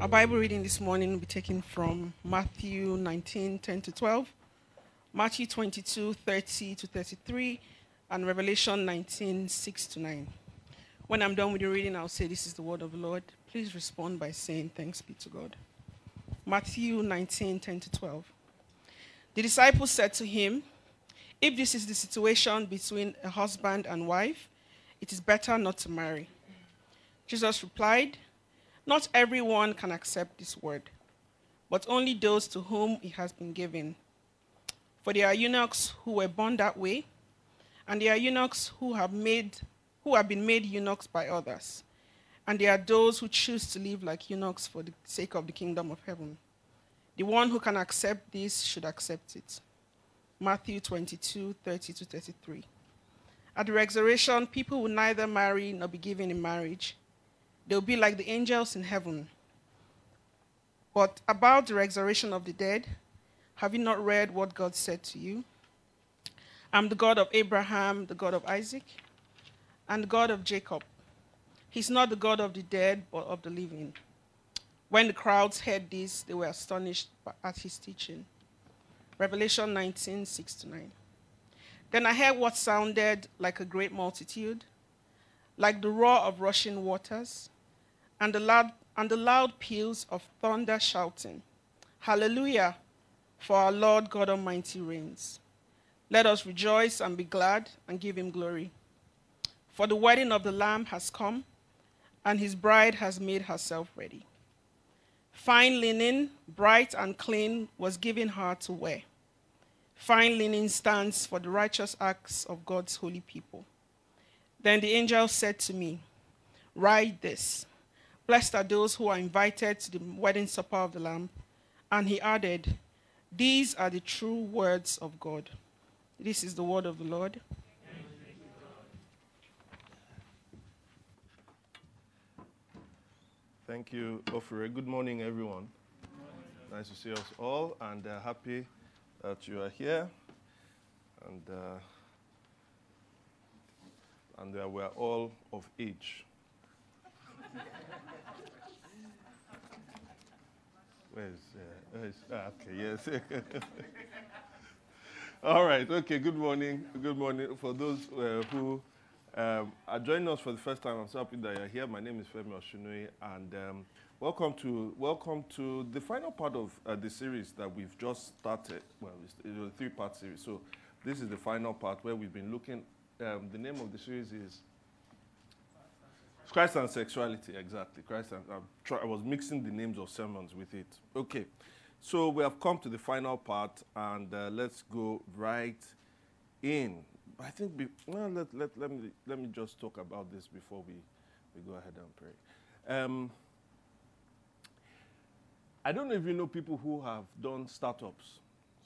Our Bible reading this morning will be taken from Matthew 19 10 to 12, Matthew 22 30 to 33, and Revelation 19 6 to 9. When I'm done with the reading, I'll say, This is the word of the Lord. Please respond by saying, Thanks be to God. Matthew 19 10 to 12. The disciples said to him, If this is the situation between a husband and wife, it is better not to marry. Jesus replied, Not everyone can accept this word, but only those to whom it has been given. For there are eunuchs who were born that way, and there are eunuchs who have made who have been made eunuchs by others. And there are those who choose to live like eunuchs for the sake of the kingdom of heaven. The one who can accept this should accept it. Matthew 22, 30 to 33. At the resurrection, people will neither marry nor be given in marriage. They'll be like the angels in heaven. But about the resurrection of the dead, have you not read what God said to you? I'm the God of Abraham, the God of Isaac, and the God of Jacob. He's not the God of the dead, but of the living. When the crowds heard this, they were astonished at his teaching. Revelation 19, 6 to 9. Then I heard what sounded like a great multitude, like the roar of rushing waters, and the loud, and the loud peals of thunder shouting, Hallelujah, for our Lord God Almighty reigns. Let us rejoice and be glad and give him glory. For the wedding of the Lamb has come, and his bride has made herself ready. Fine linen, bright and clean, was given her to wear. Fine linen stands for the righteous acts of God's holy people. Then the angel said to me, Write this Blessed are those who are invited to the wedding supper of the Lamb. And he added, These are the true words of God. This is the word of the Lord. Thank you, Ofure. Good morning, everyone. Nice to see us all, and uh, happy that you are here, and uh, and uh, we are all of age. Where's, uh, where's ah, okay? Yes. all right. Okay. Good morning. Good morning for those uh, who um, are joining us for the first time. I'm so happy that you're here. My name is Femi Osunnuyi, and um, welcome to welcome to the final part of uh, the series that we've just started. Well, it's, it's a three-part series. So this is the final part where we've been looking. Um, the name of the series is Christ and Sexuality. Exactly, Christ and try, I was mixing the names of sermons with it. Okay, so we have come to the final part, and uh, let's go right in. I think, be, well, let, let, let, me, let me just talk about this before we, we go ahead and pray. Um, I don't know if you know people who have done startups,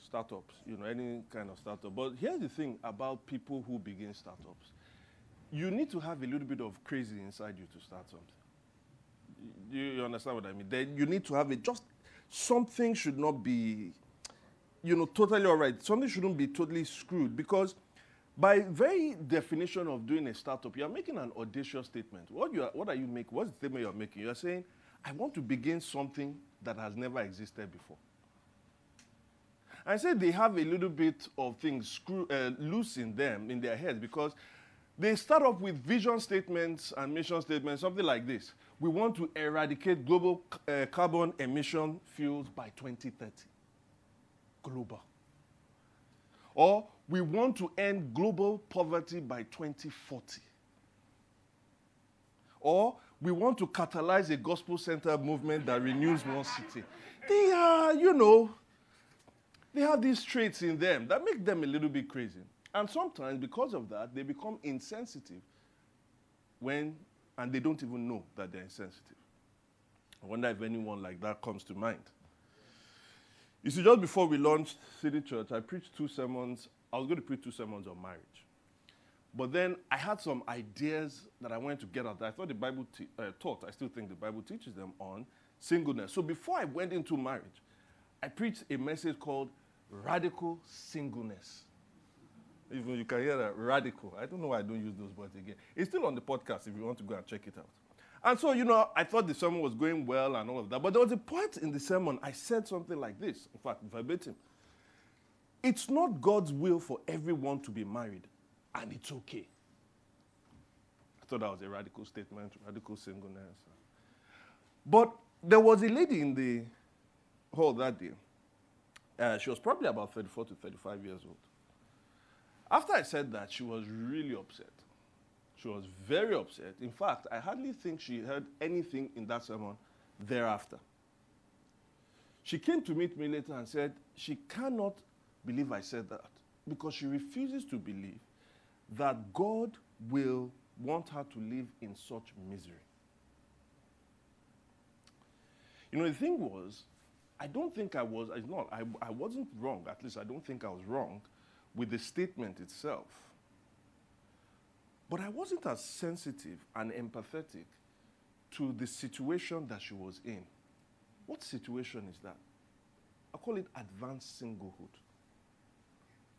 startups, you know, any kind of startup. But here's the thing about people who begin startups. You need to have a little bit of crazy inside you to start something. You, you understand what I mean? Then you need to have it. Just something should not be, you know, totally all right. Something shouldn't be totally screwed because by very definition of doing a startup, you are making an audacious statement. What, you are, what are you making? What's the statement you are making? You are saying, I want to begin something that has never existed before. I say they have a little bit of things screw, uh, loose in them, in their heads, because they start off with vision statements and mission statements, something like this. We want to eradicate global uh, carbon emission fuels by 2030. Global. Or we want to end global poverty by 2040. Or we want to catalyze a gospel center movement that renews one city. They are, you know, they have these traits in them that make them a little bit crazy. And sometimes, because of that, they become insensitive when, and they don't even know that they're insensitive. I wonder if anyone like that comes to mind. You see, just before we launched City Church, I preached two sermons. I was going to preach two sermons on marriage. But then I had some ideas that I wanted to get out. I thought the Bible te- uh, taught, I still think the Bible teaches them on singleness. So before I went into marriage, I preached a message called Radical Singleness. Even you can hear that radical. I don't know why I don't use those words again. It's still on the podcast if you want to go and check it out. And so, you know, I thought the sermon was going well and all of that. But there was a point in the sermon I said something like this, in fact, verbatim. It's not God's will for everyone to be married, and it's okay. I thought that was a radical statement, radical singleness. But there was a lady in the hall that day. Uh, she was probably about 34 to 35 years old. After I said that, she was really upset. She was very upset. In fact, I hardly think she heard anything in that sermon thereafter. She came to meet me later and said she cannot believe I said that because she refuses to believe that God will want her to live in such misery. You know, the thing was, I don't think I was, it's not, I, I wasn't wrong, at least I don't think I was wrong with the statement itself. But I wasn't as sensitive and empathetic to the situation that she was in. What situation is that? I call it advanced singlehood.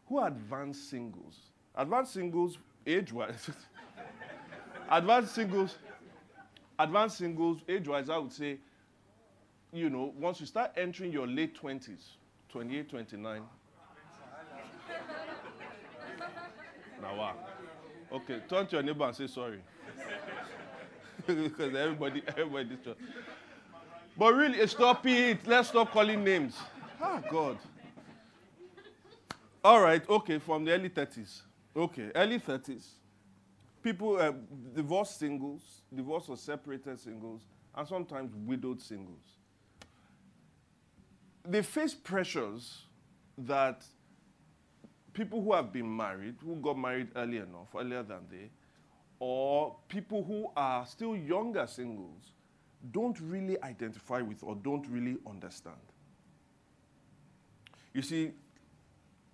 Who are advanced singles? Advanced singles, age wise, advanced singles, advanced singles, age wise, I would say, you know, once you start entering your late 20s, 28, 29. Wow. Okay, turn to your neighbor and say sorry. because everybody, everybody. But really, stop it. Let's stop calling names. Ah, God. All right, okay, from the early 30s. Okay, early 30s. People, uh, divorced singles, divorced or separated singles, and sometimes widowed singles. They face pressures that people who have been married, who got married early enough, earlier than they, or people who are still younger singles, don't really identify with or don't really understand. You see,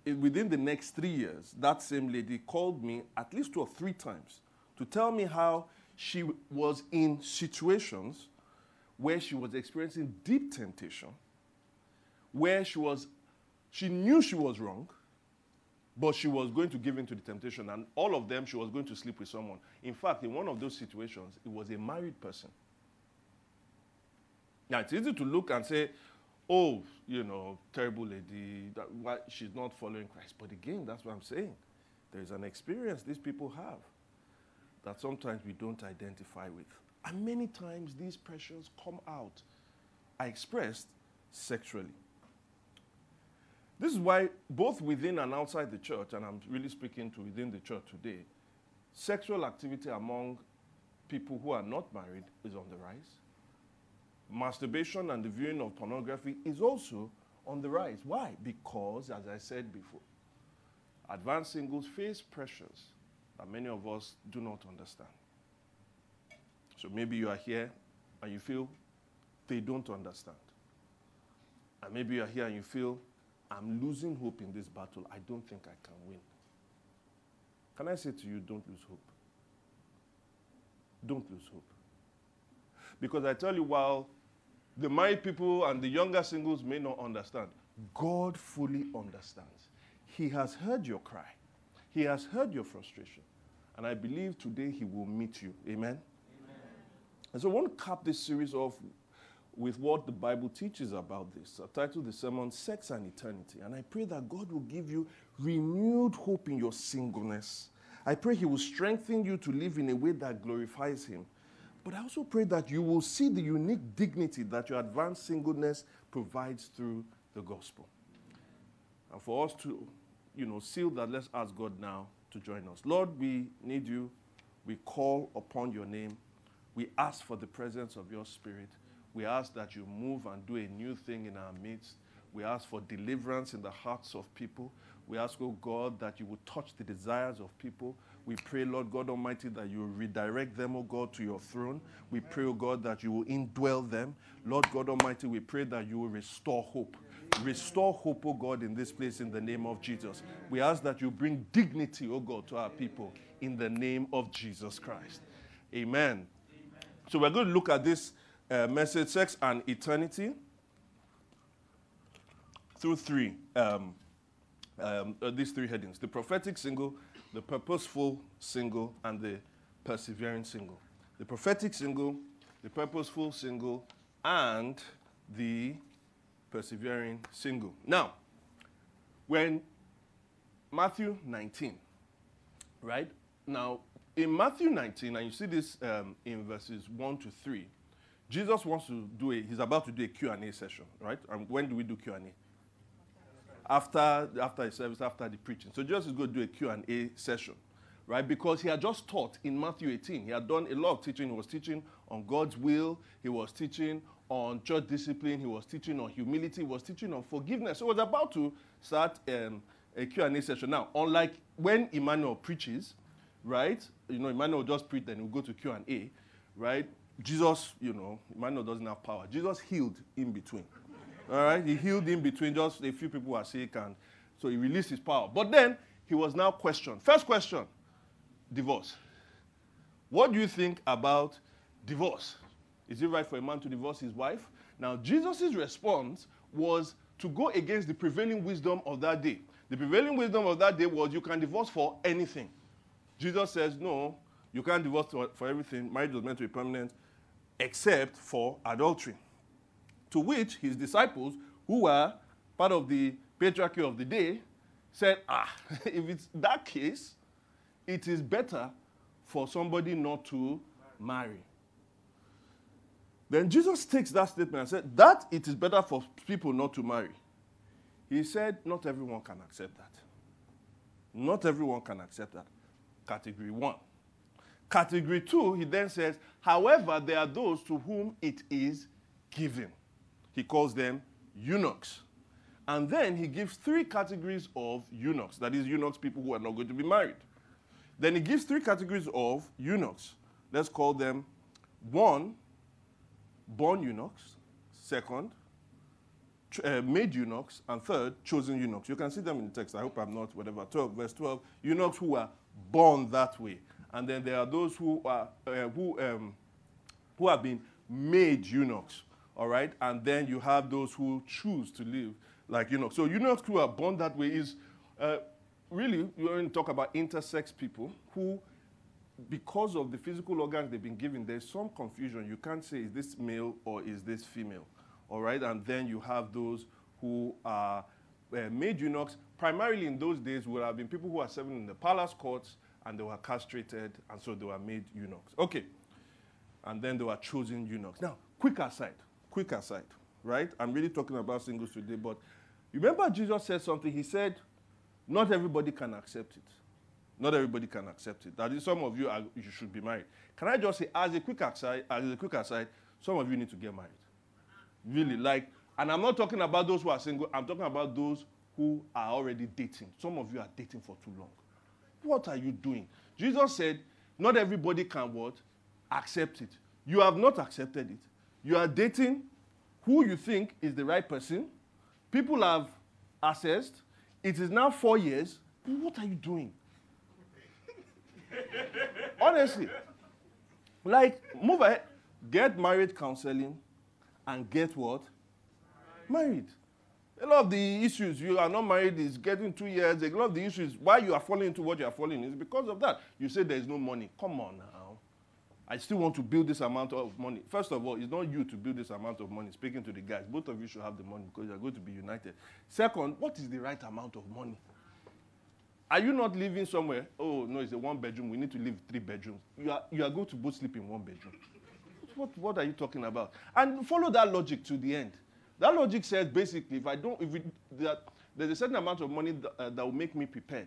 within the next three years, that same lady called me at least two or three times to tell me how she was in situations where she was experiencing deep temptation, where she was, she knew she was wrong, but she was going to give in to the temptation, and all of them, she was going to sleep with someone. In fact, in one of those situations, it was a married person. Now, it's easy to look and say, oh, you know, terrible lady, that, why, she's not following Christ. But again, that's what I'm saying. There's an experience these people have that sometimes we don't identify with. And many times these pressures come out, are expressed sexually. This is why, both within and outside the church, and I'm really speaking to within the church today, sexual activity among people who are not married is on the rise. Masturbation and the viewing of pornography is also on the rise. Why? Because, as I said before, advanced singles face pressures that many of us do not understand. So maybe you are here and you feel they don't understand. And maybe you are here and you feel I'm losing hope in this battle. I don't think I can win. Can I say to you, don't lose hope? Don't lose hope. Because I tell you, while the married people and the younger singles may not understand, God fully understands. He has heard your cry, He has heard your frustration. And I believe today He will meet you. Amen? Amen. And so I want to cap this series off with what the Bible teaches about this. I titled the sermon Sex and Eternity. And I pray that God will give you renewed hope in your singleness. I pray He will strengthen you to live in a way that glorifies Him. But I also pray that you will see the unique dignity that your advanced singleness provides through the gospel. And for us to, you know, seal that, let's ask God now to join us. Lord, we need you. We call upon your name. We ask for the presence of your spirit. We ask that you move and do a new thing in our midst. We ask for deliverance in the hearts of people. We ask, oh God, that you will touch the desires of people. We pray, Lord God Almighty, that you will redirect them, oh God, to your throne. We pray, oh God, that you will indwell them. Lord God Almighty, we pray that you will restore hope. Restore hope, oh God, in this place in the name of Jesus. We ask that you bring dignity, oh God, to our people in the name of Jesus Christ. Amen. So we're going to look at this uh, message, sex and eternity, through three, um, um, uh, these three headings: the prophetic single, the purposeful single, and the persevering single. The prophetic single, the purposeful single, and the persevering single. Now, when Matthew 19, right? Now, in Matthew 19, and you see this um, in verses 1 to 3, Jesus wants to do a, he's about to do a Q&A session, right? And when do we do Q&A? After, after the service, after the preaching. So Jesus is going to do a Q&A session, right? Because he had just taught in Matthew 18. He had done a lot of teaching. He was teaching on God's will. He was teaching on church discipline. He was teaching on humility. He was teaching on forgiveness. So he was about to start um, a Q&A session. Now, unlike when Emmanuel preaches, right? You know, Emmanuel just preach, then he'll go to Q&A, right? Jesus, you know, Emmanuel doesn't have power. Jesus healed in between. All right? He healed in between. Just a few people were sick, and so he released his power. But then he was now questioned. First question divorce. What do you think about divorce? Is it right for a man to divorce his wife? Now, Jesus' response was to go against the prevailing wisdom of that day. The prevailing wisdom of that day was you can divorce for anything. Jesus says, no, you can't divorce for, for everything. Marriage was meant to be permanent, except for adultery. To which his disciples, who were part of the patriarchy of the day, said, ah, if it's that case, it is better for somebody not to marry. Then Jesus takes that statement and said, That it is better for people not to marry. He said, Not everyone can accept that. Not everyone can accept that. Category one. Category two, he then says, However, there are those to whom it is given. He calls them eunuchs. And then he gives three categories of eunuchs. That is, eunuchs, people who are not going to be married. Then he gives three categories of eunuchs. Let's call them one, born eunuchs, second, uh, made eunuchs, and third, chosen eunuchs. You can see them in the text. I hope I'm not whatever. 12, verse 12. Eunuchs who are born that way. And then there are those who are uh, who um, who have been made eunuchs. All right, and then you have those who choose to live like eunuchs. So eunuchs who are born that way is uh, really you to talk about intersex people who because of the physical organs they've been given, there's some confusion. You can't say, is this male or is this female? All right, and then you have those who are uh, made eunuchs. Primarily in those days would have been people who are serving in the palace courts and they were castrated, and so they were made eunuchs. Okay, and then they were chosen eunuchs. Now, quick aside, quick aside, right? I'm really talking about singles today, but remember Jesus said something. He said, not everybody can accept it. Not everybody can accept it. That is, some of you are, you should be married. Can I just say, as a quick aside, as a quick aside, some of you need to get married. Really, like, and I'm not talking about those who are single. I'm talking about those who are already dating. Some of you are dating for too long. What are you doing? Jesus said, not everybody can what? Accept it. You have not accepted it. You are dating who you think is the right person. People have assessed. It is now four years. What are you doing? Honestly. Like, move ahead. Get married counseling and get what? Married. A lot of the issues you are not married is getting two years. A lot of the issues why you are falling into what you are falling is because of that. You say there is no money. Come on now. I still want to build this amount of money. First of all, it's not you to build this amount of money. Speaking to the guys, both of you should have the money because you are going to be united. Second, what is the right amount of money? Are you not living somewhere? Oh, no, it's a one bedroom. We need to live three bedrooms. You are, you are going to both sleep in one bedroom. What, what are you talking about? And follow that logic to the end. That logic says basically, if I don't, if it, that, there's a certain amount of money that, uh, that will make me prepared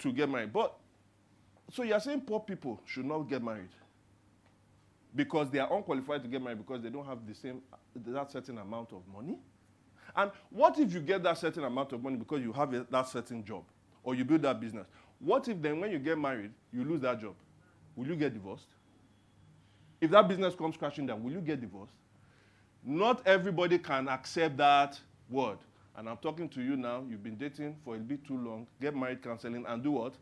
to get married. But, so you're saying poor people should not get married because they are unqualified to get married because they don't have the same, that certain amount of money? And what if you get that certain amount of money because you have a, that certain job or you build that business? What if then when you get married, you lose that job? Will you get divorced? If that business comes crashing down, will you get divorced? Not everybody can accept that word. And I'm talking to you now. You've been dating for a bit too long. Get married counseling and do what?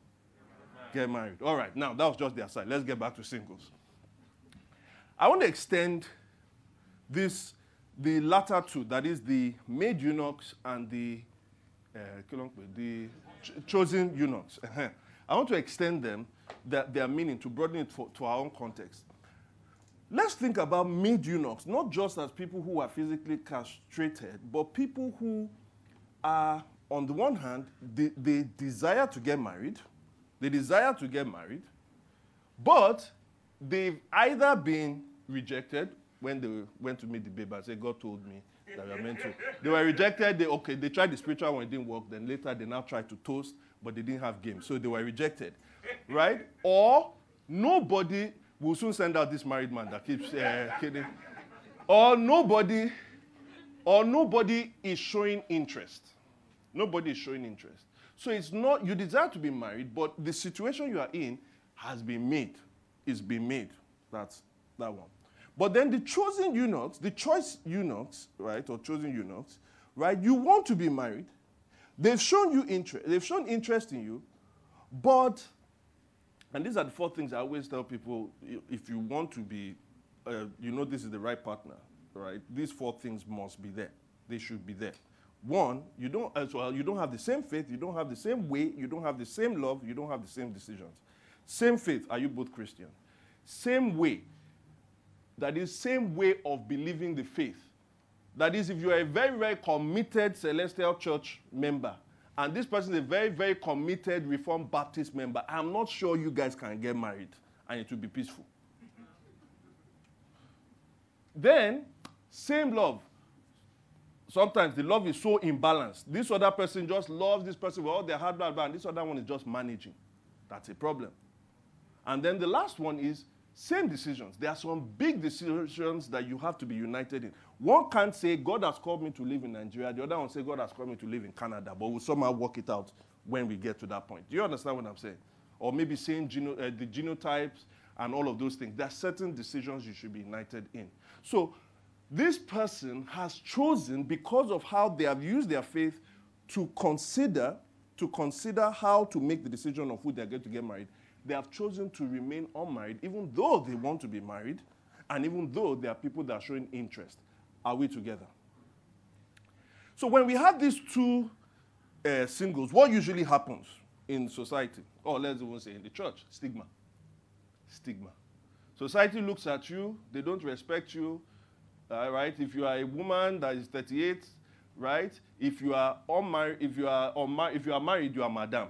Get married. All right. Now, that was just the aside. Let's get back to singles. I want to extend this, the latter two, that is the made eunuchs and the, uh, the ch- chosen eunuchs. I want to extend them, their, their meaning, to broaden it for, to our own context. Let's think about made eunuchs, not just as people who are physically castrated, but people who are, on the one hand, they, they desire to get married, they desire to get married, but they've either been rejected when they went to meet the baby and said, God told me that we are meant to. They were rejected. They, okay, they tried the spiritual one, it didn't work. Then later they now tried to toast, but they didn't have game. So they were rejected. Right? Or nobody will soon send out this married man that keeps uh, kidding. Or nobody, or nobody is showing interest. Nobody is showing interest. So it's not, you desire to be married, but the situation you are in has been made. It's been made. That's that one. But then the chosen eunuchs, the choice eunuchs, right, or chosen eunuchs, right, you want to be married. They've shown you interest, they've shown interest in you, but, and these are the four things I always tell people if you want to be, uh, you know, this is the right partner, right? These four things must be there. They should be there. One, you don't as well, you don't have the same faith, you don't have the same way, you don't have the same love, you don't have the same decisions. Same faith, are you both Christian? Same way, that is same way of believing the faith. That is, if you are a very, very committed Celestial Church member, and this person is a very, very committed Reformed Baptist member, I'm not sure you guys can get married and it will be peaceful. then, same love. Sometimes the love is so imbalanced. This other person just loves this person with all their heart, blah, blah, and this other one is just managing. That's a problem. And then the last one is same decisions. There are some big decisions that you have to be united in. One can't say, God has called me to live in Nigeria. The other one say, God has called me to live in Canada. But we'll somehow work it out when we get to that point. Do you understand what I'm saying? Or maybe saying geno- uh, the genotypes and all of those things. There are certain decisions you should be united in. So this person has chosen, because of how they have used their faith, to consider, to consider how to make the decision of who they're going to get married they have chosen to remain unmarried, even though they want to be married, and even though there are people that are showing interest. Are we together? So when we have these two uh, singles, what usually happens in society, or let's even say in the church? Stigma. Stigma. Society looks at you, they don't respect you, uh, right? If you are a woman that is 38, right? If you are unmarried, if you are unmarried, if you are married, you are madam.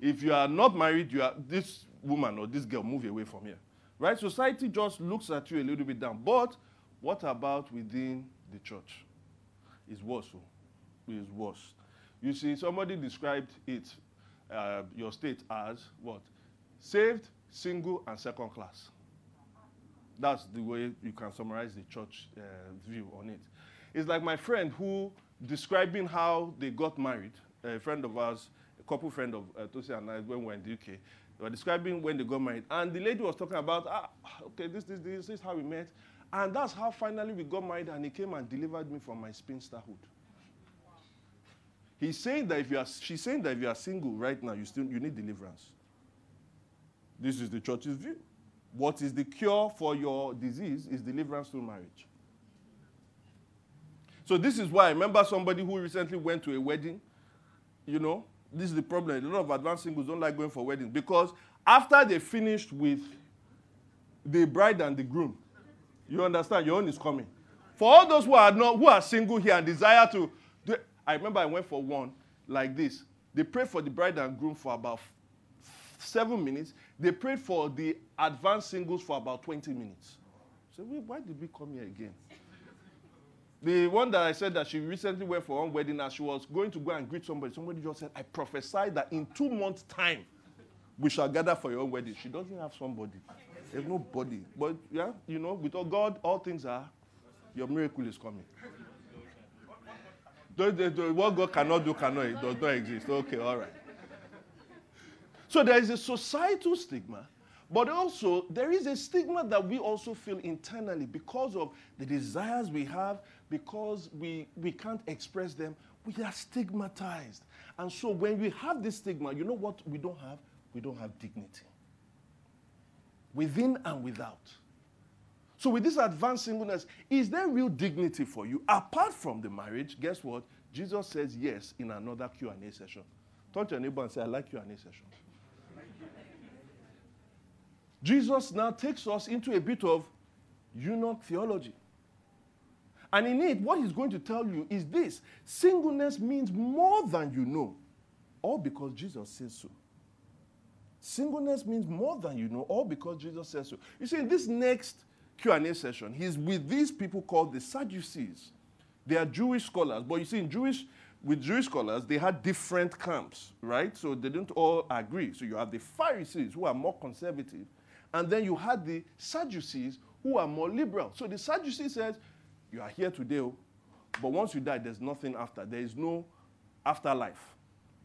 If you are not married, you are this woman or this girl, move away from here. Right? Society just looks at you a little bit down. But what about within the church? It's worse. Oh. It's worse. You see, somebody described it, uh, your state, as what? Saved, single, and second class. That's the way you can summarize the church uh, view on it. It's like my friend who, describing how they got married, a friend of ours, a couple friend of uh, Tosi and I when we were in the UK. They were describing when they got married. And the lady was talking about, ah, okay, this, this, this, this is how we met. And that's how finally we got married and he came and delivered me from my spinsterhood. He's saying that if you are, she's saying that if you are single right now, you still you need deliverance. This is the church's view. What is the cure for your disease is deliverance through marriage. So this is why I remember somebody who recently went to a wedding, you know, this is the problem. A lot of advanced singles don't like going for weddings because after they finished with the bride and the groom, you understand, your own is coming. For all those who are not who are single here and desire to do, I remember I went for one like this. They prayed for the bride and groom for about seven minutes. They prayed for the advanced singles for about 20 minutes. So why did we come here again? The one that I said that she recently went for one wedding and she was going to go and greet somebody. Somebody just said, I prophesy that in two months' time, we shall gather for your wedding. She doesn't have somebody. There's nobody. But yeah, you know, with all God, all things are, your miracle is coming. The, the, the, what God cannot do cannot, does not exist. Okay, all right. So there is a societal stigma, but also there is a stigma that we also feel internally because of the desires we have, because we, we can't express them. We are stigmatized. And so when we have this stigma, you know what we don't have? We don't have dignity. Within and without. So, with this advanced singleness, is there real dignity for you apart from the marriage? Guess what? Jesus says yes in another Q&A session. Turn to your neighbor and say, "I like Q&A session." Jesus now takes us into a bit of eunuch theology. And in it, what he's going to tell you is this singleness means more than you know, all because Jesus says so. Singleness means more than you know, all because Jesus says so. You see, in this next Q&A session, he's with these people called the Sadducees. They are Jewish scholars, but you see, in Jewish, with Jewish scholars, they had different camps, right? So they didn't all agree. So you have the Pharisees who are more conservative, and then you had the Sadducees who are more liberal. So the Sadducees says, you are here today, oh, but once you die, there's nothing after. There is no afterlife.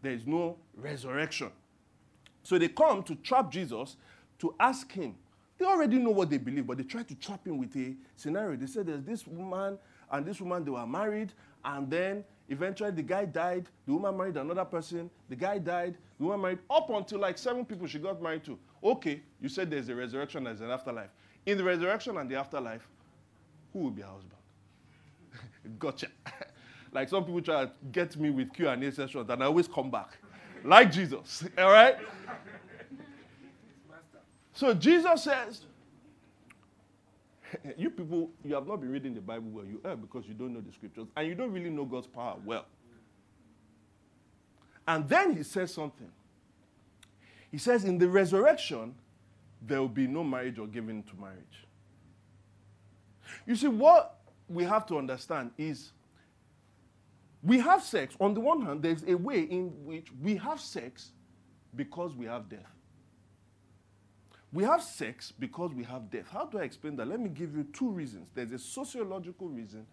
There is no resurrection. So they come to trap Jesus to ask him, they already know what they believe, but they try to trap him with a scenario. They said there's this woman and this woman, they were married, and then eventually the guy died, the woman married another person, the guy died, the woman married, up until like seven people she got married to. Okay, you said there's a resurrection, there's an afterlife. In the resurrection and the afterlife, who will be her husband? gotcha. like some people try to get me with Q&A sessions, and I always come back. Like Jesus, all right? So Jesus says, you people, you have not been reading the Bible well. You are because you don't know the scriptures and you don't really know God's power well. And then he says something. He says, in the resurrection, there will be no marriage or giving to marriage. You see, what we have to understand is we have sex. On the one hand, there's a way in which we have sex because we have death. We have sex because we have death. How do I explain that? Let me give you two reasons. There's a sociological reason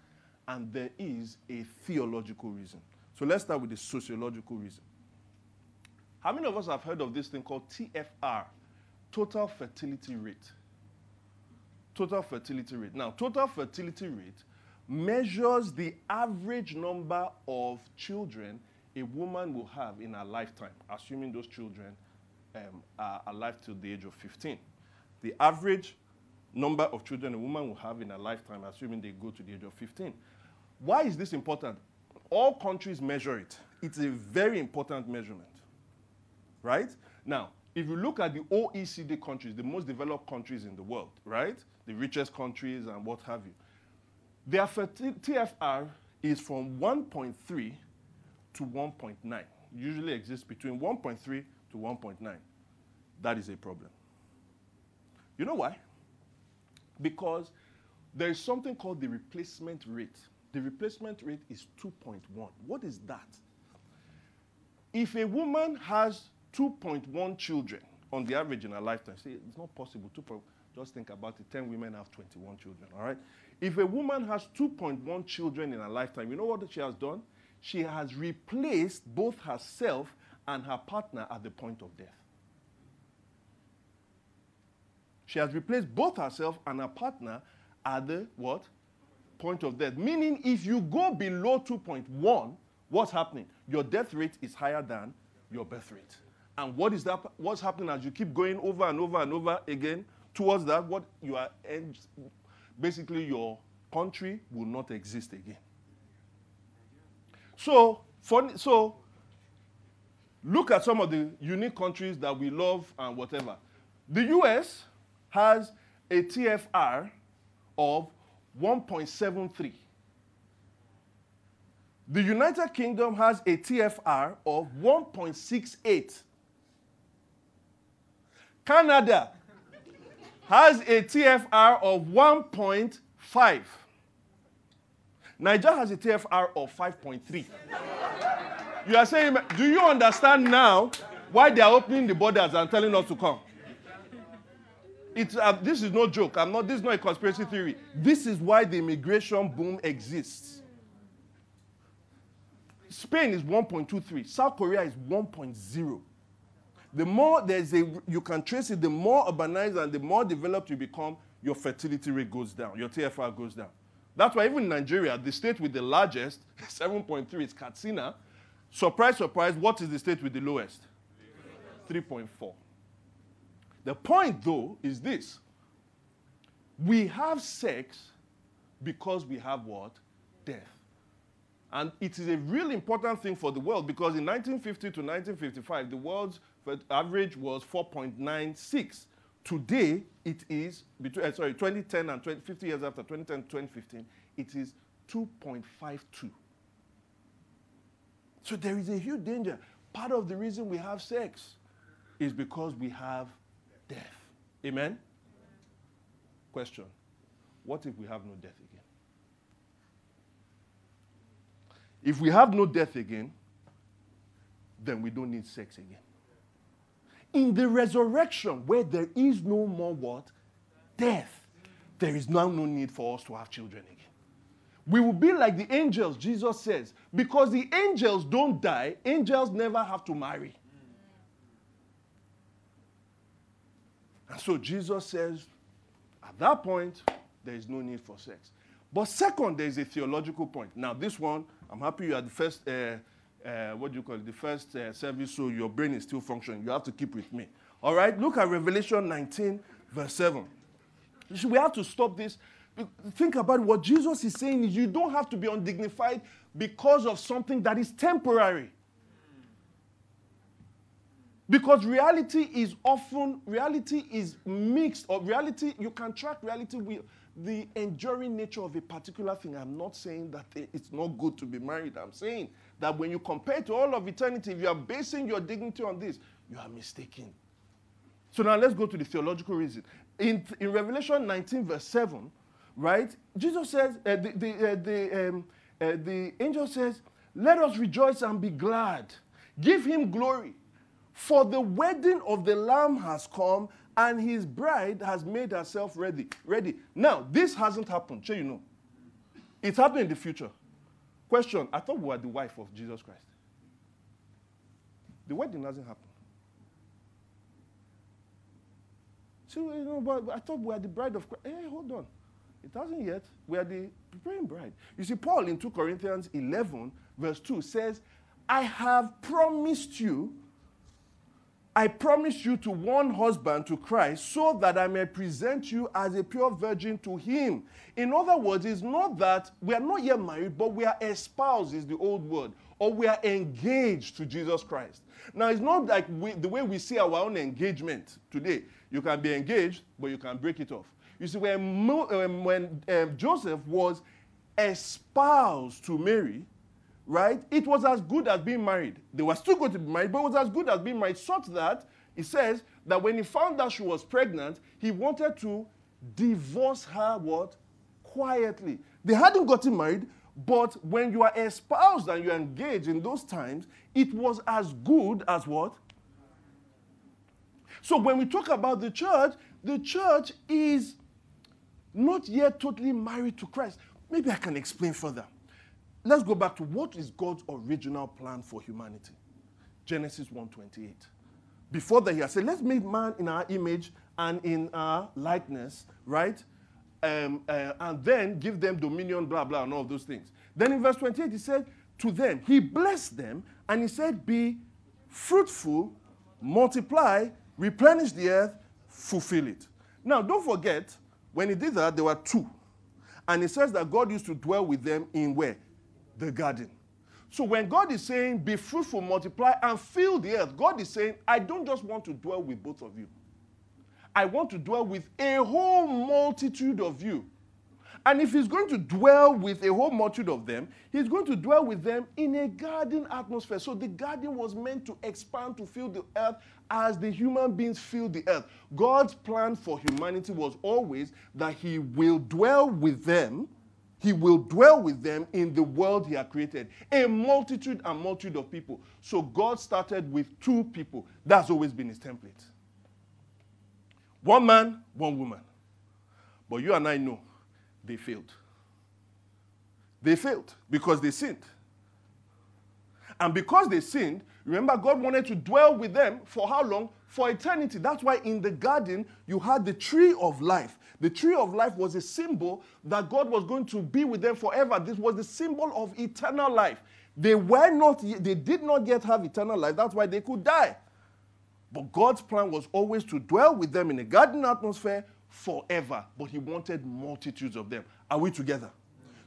and there is a theological reason. So let's start with the sociological reason. How many of us have heard of this thing called TFR, total fertility rate? Total fertility rate. Now, total fertility rate measures the average number of children a woman will have in her lifetime, assuming those children um, are alive till the age of 15. The average number of children a woman will have in her lifetime, assuming they go to the age of 15. Why is this important? All countries measure it. It's a very important measurement, right? Now, if you look at the OECD countries, the most developed countries in the world, right? The richest countries and what have you, their TFR is from 1.3 to 1.9. Usually exists between 1.3 to 1.9. That is a problem. You know why? Because there is something called the replacement rate. The replacement rate is 2.1. What is that? If a woman has 2.1 children on the average in her lifetime, see, it's not possible. Two just think about it 10 women have 21 children, all right? If a woman has 2.1 children in her lifetime, you know what she has done? She has replaced both herself and her partner at the point of death. She has replaced both herself and her partner at the what? Point of death. Meaning, if you go below 2.1, what's happening? Your death rate is higher than your birth rate. And what is that? What's happening as you keep going over and over and over again towards that? What you are basically your country will not exist again. So, for, so look at some of the unique countries that we love and whatever. The US has a TFR of 1.73. The United Kingdom has a TFR of 1.68. Canada has a TFR of 1.5. Nigeria has a TFR of 5.3. you are saying, do you understand now why they are opening the borders and telling us to come? It's, uh, this is no joke. I'm not, this is not a conspiracy theory. This is why the immigration boom exists. Spain is 1.23. South Korea is 1.0. The more there's a, you can trace it, the more urbanized and the more developed you become, your fertility rate goes down, your TFR goes down. That's why even Nigeria, the state with the largest, 7.3, is Katsina. Surprise, surprise, what is the state with the lowest? 3.4. The point, though, is this we have sex because we have what? Death. And it is a really important thing for the world because in 1950 to 1955, the world's average was 4.96. Today, it is, between, uh, sorry, 2010 and 20, 50 years after 2010 2015, it is 2.52. So there is a huge danger. Part of the reason we have sex is because we have death. Amen? Question What if we have no death again? If we have no death again, then we don't need sex again. In the resurrection, where there is no more what? Death. There is now no need for us to have children again. We will be like the angels, Jesus says, because the angels don't die, angels never have to marry. And so Jesus says, at that point, there is no need for sex. But second, there is a theological point. Now, this one, I'm happy you are the first, uh, uh, what do you call it, the first uh, service, so your brain is still functioning. You have to keep with me. All right, look at Revelation 19, verse 7. We have to stop this. Think about what Jesus is saying is you don't have to be undignified because of something that is temporary. Because reality is often, reality is mixed, or reality, you can track reality with the enduring nature of a particular thing. I'm not saying that it's not good to be married. I'm saying that when you compare to all of eternity, if you are basing your dignity on this, you are mistaken. So now let's go to the theological reason. In, in Revelation 19, verse 7, right, Jesus says, uh, the, the, uh, the, um, uh, the angel says, Let us rejoice and be glad. Give him glory for the wedding of the Lamb has come, and his bride has made herself ready. Ready. Now, this hasn't happened. Sure, you know. It's happening in the future. Question I thought we were the wife of Jesus Christ. The wedding hasn't happened. So, you know, but I thought we were the bride of Christ. Hey, hold on. It hasn't yet. We are the preparing bride. You see, Paul in 2 Corinthians 11, verse 2 says, I have promised you I promise you to one husband to Christ so that I may present you as a pure virgin to him. In other words, it's not that we are not yet married, but we are espoused, is the old word, or we are engaged to Jesus Christ. Now, it's not like we, the way we see our own engagement today. You can be engaged, but you can break it off. You see, when, um, when um, Joseph was espoused to Mary, right? It was as good as being married. They were still going to be married, but it was as good as being married, such that he says that when he found out she was pregnant, he wanted to divorce her what? Quietly. They hadn't gotten married, but when you are espoused and you're engaged in those times, it was as good as what? So when we talk about the church, the church is not yet totally married to Christ. Maybe I can explain further let's go back to what is God's original plan for humanity. Genesis 1:28. Before that, he said, "Let's make man in our image and in our likeness," right? Um, uh, and then give them dominion, blah blah, and all those things. Then in verse 28, he said, "To them, he blessed them, and he said, Be fruitful, multiply, replenish the earth, fulfill it." Now, don't forget, when he did that, there were two. And he says that God used to dwell with them in where? The garden. So when God is saying, be fruitful, multiply, and fill the earth, God is saying, I don't just want to dwell with both of you. I want to dwell with a whole multitude of you. And if he's going to dwell with a whole multitude of them, he's going to dwell with them in a garden atmosphere. So the garden was meant to expand to fill the earth as the human beings fill the earth. God's plan for humanity was always that he will dwell with them he will dwell with them in the world he had created. A multitude and multitude of people. So God started with two people. That's always been his template. One man, one woman. But you and I know they failed. They failed because they sinned. And because they sinned, remember, God wanted to dwell with them for how long? For eternity. That's why in the garden, you had the tree of life. The tree of life was a symbol that God was going to be with them forever. This was the symbol of eternal life. They were not, they did not yet have eternal life. That's why they could die. But God's plan was always to dwell with them in a garden atmosphere forever. But He wanted multitudes of them. Are we together?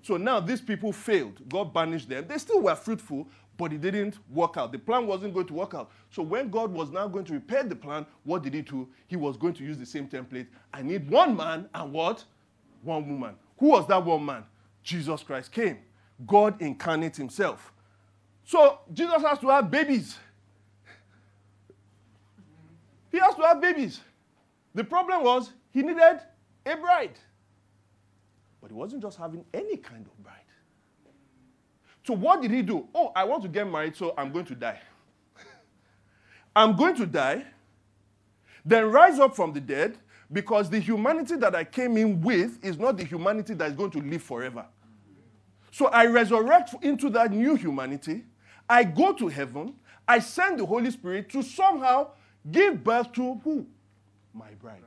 So now these people failed. God banished them. They still were fruitful, but it didn't work out. The plan wasn't going to work out. So when God was now going to repair the plan, what did he do? He was going to use the same template. I need one man and what? One woman. Who was that one man? Jesus Christ came. God incarnate himself. So Jesus has to have babies. He has to have babies. The problem was he needed a bride. But he wasn't just having any kind of bride. So what did he do? Oh, I want to get married, so I'm going to die. I'm going to die, then rise up from the dead, because the humanity that I came in with is not the humanity that is going to live forever. So I resurrect into that new humanity. I go to heaven. I send the Holy Spirit to somehow give birth to who? My bride.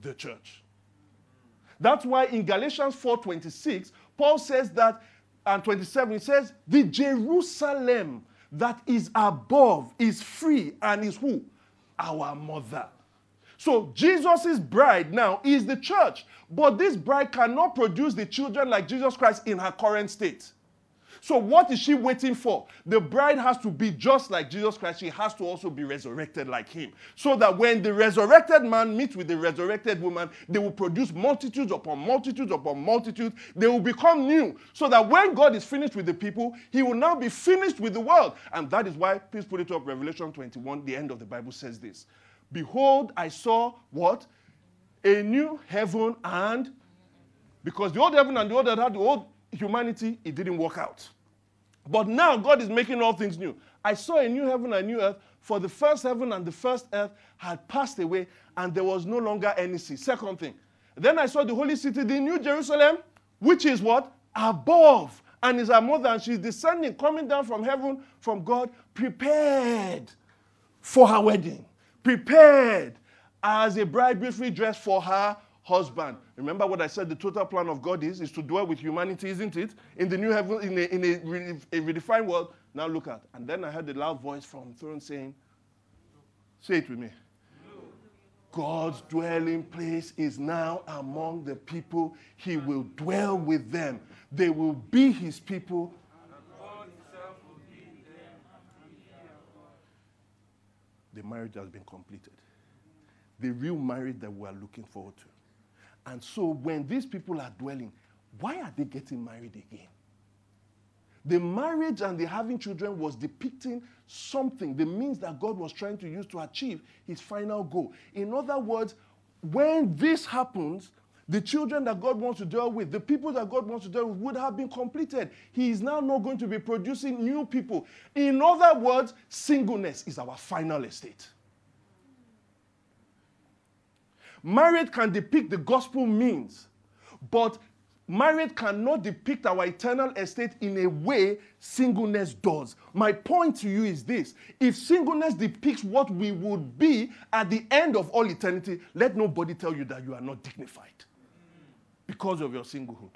The church. That's why in Galatians 4:26, Paul says that, and 27, he says, the Jerusalem that is above is free and is who? Our mother. So Jesus' bride now is the church. But this bride cannot produce the children like Jesus Christ in her current state. So, what is she waiting for? The bride has to be just like Jesus Christ. She has to also be resurrected like him. So that when the resurrected man meets with the resurrected woman, they will produce multitudes upon multitudes upon multitudes. They will become new. So that when God is finished with the people, he will now be finished with the world. And that is why, please put it up, Revelation 21, the end of the Bible says this Behold, I saw what? A new heaven and because the old heaven and the old earth had the old humanity, it didn't work out. But now God is making all things new. I saw a new heaven and a new earth, for the first heaven and the first earth had passed away, and there was no longer any sea. Second thing. Then I saw the holy city, the new Jerusalem, which is what? Above. And is our mother, and she's descending, coming down from heaven, from God, prepared for her wedding. Prepared as a bride beautifully dressed for her husband. Remember what I said the total plan of God is? Is to dwell with humanity, isn't it? In the new heaven, in a, in a, a redefined world. Now look at. And then I heard a loud voice from throne saying, Say it with me. God's dwelling place is now among the people. He will dwell with them. They will be his people. The marriage has been completed. The real marriage that we are looking forward to. And so when these people are dwelling, why are they getting married again? The marriage and the having children was depicting something, the means that God was trying to use to achieve his final goal. In other words, when this happens, the children that God wants to deal with, the people that God wants to deal with, would have been completed. He is now not going to be producing new people. In other words, singleness is our final estate. Marriage can depict the gospel means, but marriage cannot depict our eternal estate in a way singleness does. My point to you is this if singleness depicts what we would be at the end of all eternity, let nobody tell you that you are not dignified because of your singlehood.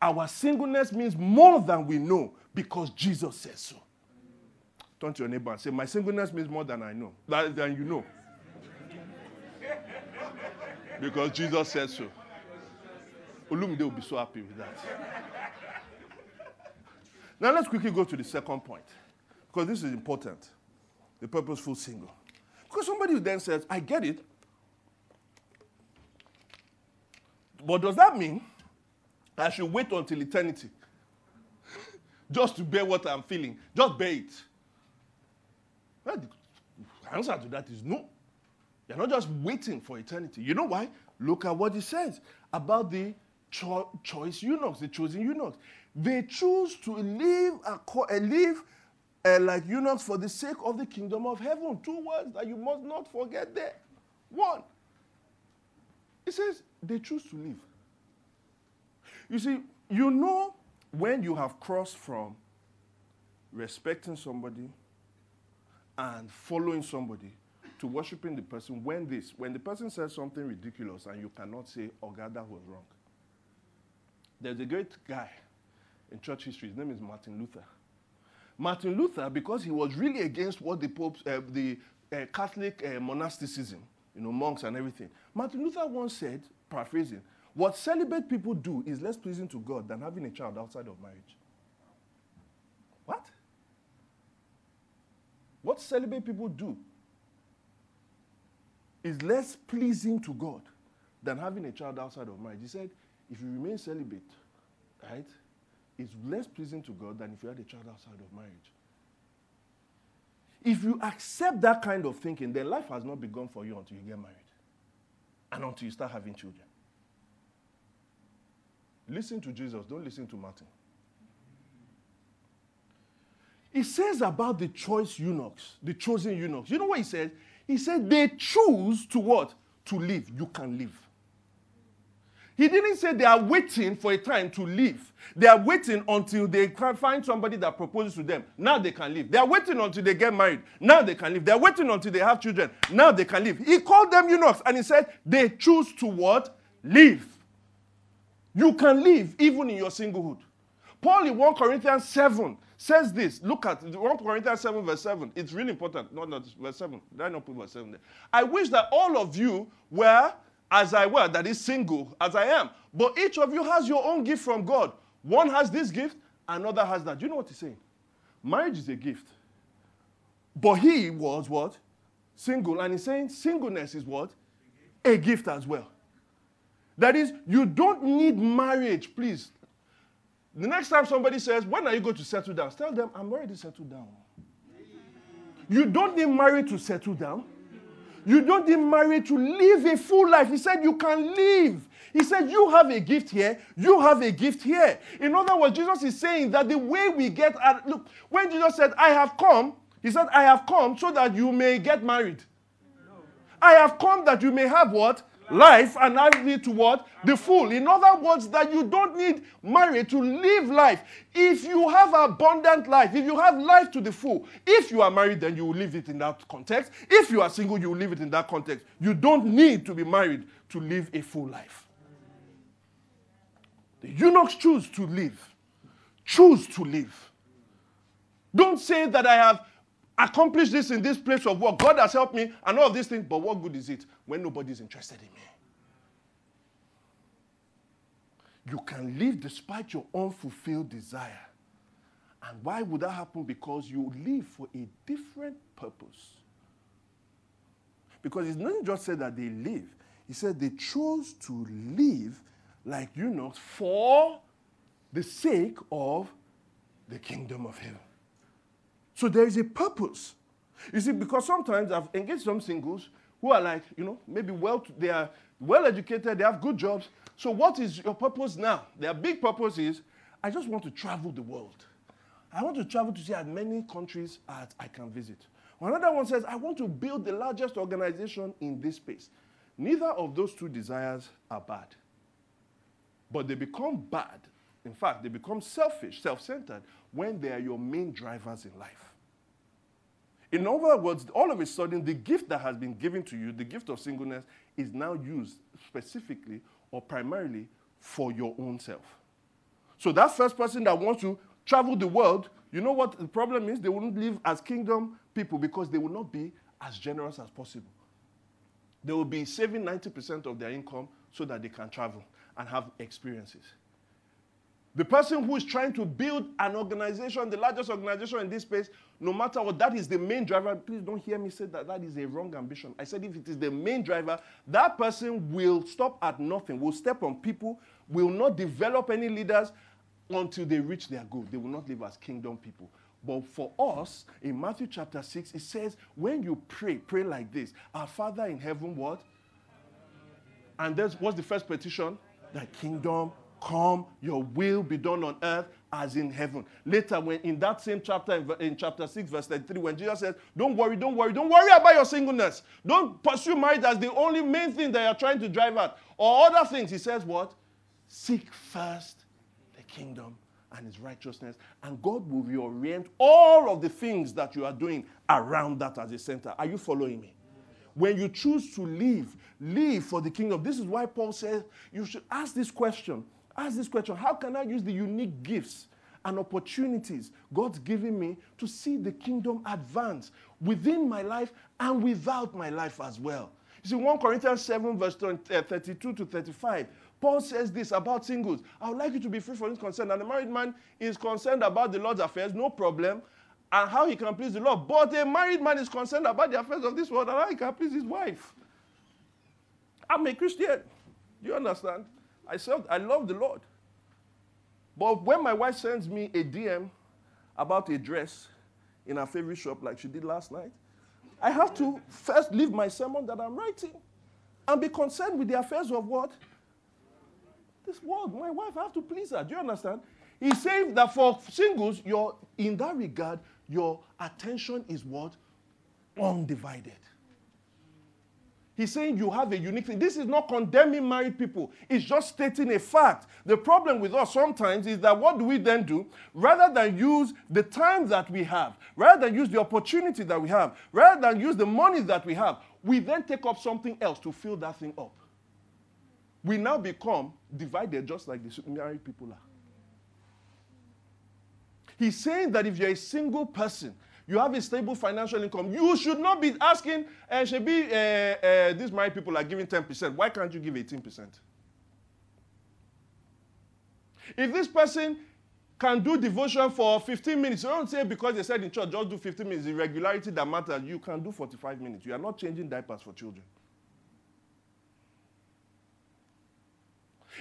Our singleness means more than we know because Jesus says so. Turn to your neighbor and say, My singleness means more than I know, than you know because Jesus said so. Olumide will be so happy with that. now let's quickly go to the second point because this is important the purposeful single. Because somebody then says, I get it. But does that mean I should wait until eternity just to bear what I'm feeling? Just bear it. Well, the answer to that is no. You're not just waiting for eternity. You know why? Look at what he says about the cho- choice eunuchs, the chosen eunuchs. They choose to live, co- uh, live uh, like eunuchs for the sake of the kingdom of heaven. Two words that you must not forget there. One, it says they choose to live. You see, you know when you have crossed from respecting somebody, and following somebody to worshiping the person when this, when the person says something ridiculous and you cannot say, oh God, that was wrong. There's a great guy in church history. His name is Martin Luther. Martin Luther, because he was really against what the popes, uh, the uh, Catholic uh, monasticism, you know, monks and everything. Martin Luther once said, paraphrasing, what celibate people do is less pleasing to God than having a child outside of marriage. What? What celibate people do is less pleasing to God than having a child outside of marriage. He said, if you remain celibate, right, it's less pleasing to God than if you had a child outside of marriage. If you accept that kind of thinking, then life has not begun for you until you get married and until you start having children. Listen to Jesus, don't listen to Martin. He says about the choice eunuchs, the chosen eunuchs. You know what he said? He said they choose to what? To live. You can live. He didn't say they are waiting for a time to leave. They are waiting until they find somebody that proposes to them. Now they can leave. They are waiting until they get married. Now they can leave. They are waiting until they have children. Now they can leave. He called them eunuchs and he said they choose to what? Live. You can live even in your singlehood. Paul in 1 Corinthians 7 says this. Look at 1 Corinthians 7, verse 7. It's really important. No, not verse 7. Did I not put verse 7 there? I wish that all of you were as I were, that is single, as I am. But each of you has your own gift from God. One has this gift, another has that. Do you know what he's saying? Marriage is a gift. But he was what? Single. And he's saying singleness is what? A gift as well. That is, you don't need marriage, please. The next time somebody says, When are you going to settle down? Tell them, I'm already settled down. You don't need marriage to settle down. You don't need marriage to live a full life. He said you can live. He said you have a gift here, you have a gift here. In other words, Jesus is saying that the way we get at look, when Jesus said, I have come, he said, I have come so that you may get married. No. I have come that you may have what? Life and have it to what? The full. In other words, that you don't need marriage to live life. If you have abundant life, if you have life to the full, if you are married, then you will live it in that context. If you are single, you will live it in that context. You don't need to be married to live a full life. The eunuchs choose to live. Choose to live. Don't say that I have accomplished this in this place of work. God has helped me and all of these things, but what good is it when nobody is interested in me? You can live despite your unfulfilled desire. And why would that happen? Because you live for a different purpose. Because it's not just said that they live, he said they chose to live like you know for the sake of the kingdom of heaven. So there is a purpose. You see, because sometimes I've engaged some singles who are like, you know, maybe well, they are well educated, they have good jobs. So what is your purpose now? Their big purpose is, I just want to travel the world. I want to travel to see as many countries as I can visit. Another one says, I want to build the largest organization in this space. Neither of those two desires are bad. But they become bad. In fact, they become selfish, self centered when they are your main drivers in life. In other words, all of a sudden, the gift that has been given to you, the gift of singleness, is now used specifically or primarily for your own self. So that first person that wants to travel the world, you know what the problem is? They won't live as kingdom people because they will not be as generous as possible. They will be saving 90% of their income so that they can travel and have experiences. The person who is trying to build an organization, the largest organization in this space, no matter what, that is the main driver. Please don't hear me say that that is a wrong ambition. I said if it is the main driver, that person will stop at nothing, will step on people, will not develop any leaders until they reach their goal. They will not live as kingdom people. But for us, in Matthew chapter 6, it says, when you pray, pray like this Our Father in heaven, what? And that's what's the first petition? The kingdom Come, your will be done on earth as in heaven. Later, when in that same chapter, in, chapter 6, verse 33, when Jesus says, Don't worry, don't worry, don't worry about your singleness. Don't pursue marriage as the only main thing that you're trying to drive at. Or other things, he says, What? Seek first the kingdom and his righteousness, and God will reorient all of the things that you are doing around that as a center. Are you following me? When you choose to live, live for the kingdom. This is why Paul says you should ask this question. Ask this question How can I use the unique gifts and opportunities God's given me to see the kingdom advance within my life and without my life as well? You see, 1 Corinthians 7, verse 32 to 35. Paul says this about singles. I would like you to be free from this concern. And the married man is concerned about the Lord's affairs, no problem, and how he can please the Lord. But a married man is concerned about the affairs of this world and how he can please his wife. I'm a Christian. Do you understand? I, I love the Lord. But when my wife sends me a DM about a dress in her favorite shop, like she did last night, I have to first leave my sermon that I'm writing and be concerned with the affairs of what? This world. My wife, I have to please her. Do you understand? He's saying that for singles, your in that regard, your attention is what? Undivided. He's saying you have a unique thing. This is not condemning married people, it's just stating a fact. The problem with us sometimes is that what do we then do? Rather than use the time that we have, rather than use the opportunity that we have, rather than use the money that we have, we then take up something else to fill that thing up. We now become divided just like the married people are. He's saying that if you're a single person, you have a stable financial income, you should not be asking, uh, should be, uh, uh, these married people are giving 10%. Why can't you give 18%? If this person can do devotion for 15 minutes, you don't say because they said in church, just do 15 minutes, the regularity that matters, you can do 45 minutes. You are not changing diapers for children.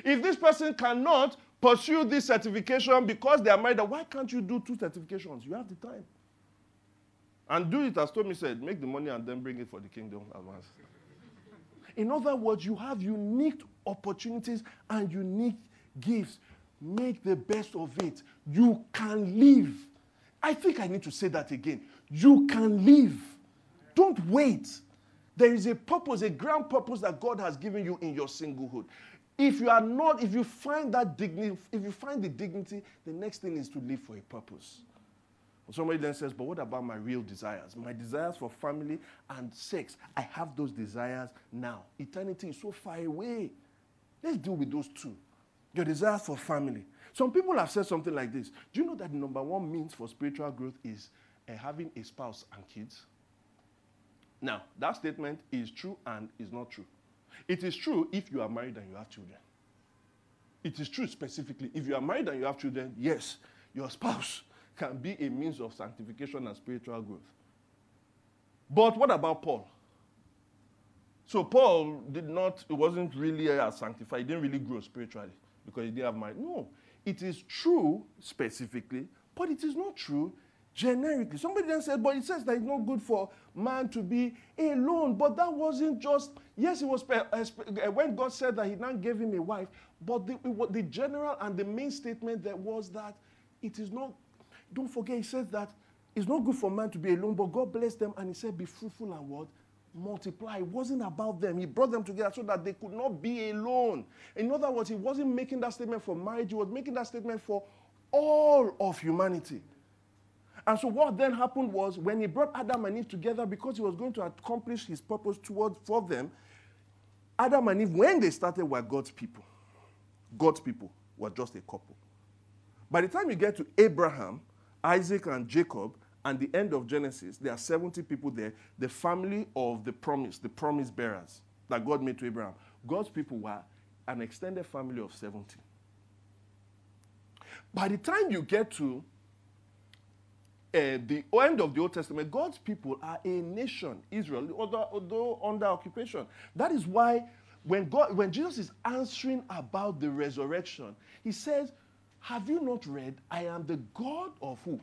If this person cannot pursue this certification because they are married, why can't you do two certifications? You have the time. And do it as Tommy said, make the money and then bring it for the kingdom advance. In other words, you have unique opportunities and unique gifts. Make the best of it. You can live. I think I need to say that again. You can live. Don't wait. There is a purpose, a grand purpose that God has given you in your singlehood. If you are not, if you find that dignity, if you find the dignity, the next thing is to live for a purpose. Somebody then says, But what about my real desires? My desires for family and sex. I have those desires now. Eternity is so far away. Let's deal with those two. Your desires for family. Some people have said something like this Do you know that the number one means for spiritual growth is uh, having a spouse and kids? Now, that statement is true and is not true. It is true if you are married and you have children. It is true specifically. If you are married and you have children, yes, your spouse can be a means of sanctification and spiritual growth. But what about Paul? So Paul did not, it wasn't really a sanctified, he didn't really grow spiritually because he didn't have marriage. No, it is true specifically, but it is not true generically. Somebody then said, but it says that it's not good for man to be alone. But that wasn't just, yes, it was eh, when God said that he now gave him a wife, but the, the general and the main statement that was that it is not don't forget, he says that it's not good for man to be alone, but God blessed them and he said, Be fruitful and what? Multiply. It wasn't about them. He brought them together so that they could not be alone. In other words, he wasn't making that statement for marriage, he was making that statement for all of humanity. And so what then happened was when he brought Adam and Eve together because he was going to accomplish his purpose towards for them, Adam and Eve, when they started, were God's people. God's people were just a couple. By the time you get to Abraham, Isaac and Jacob, and the end of Genesis, there are 70 people there, the family of the promise, the promise bearers that God made to Abraham. God's people were an extended family of 70. By the time you get to uh, the end of the Old Testament, God's people are a nation, Israel, although, although under occupation. That is why when, God, when Jesus is answering about the resurrection, he says, have you not read, I am the God of who?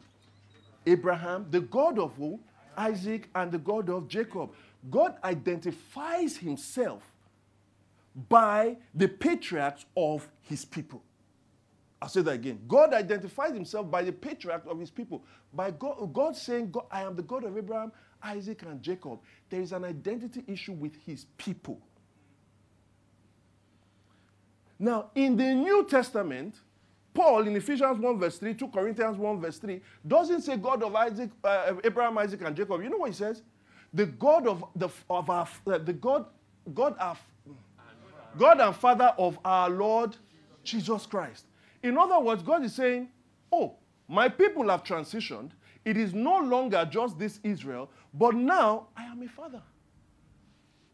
Abraham, the God of who? Isaac, and the God of Jacob. God identifies himself by the patriarchs of his people. I'll say that again. God identifies himself by the patriarchs of his people. By God, God saying, God, I am the God of Abraham, Isaac, and Jacob. There is an identity issue with his people. Now, in the New Testament, Paul in Ephesians 1 verse 3, 2 Corinthians 1 verse 3, doesn't say God of Isaac, uh, Abraham, Isaac, and Jacob. You know what he says? The God of the of our uh, the God God our God and Father of our Lord Jesus Christ. In other words, God is saying, Oh, my people have transitioned. It is no longer just this Israel, but now I am a father.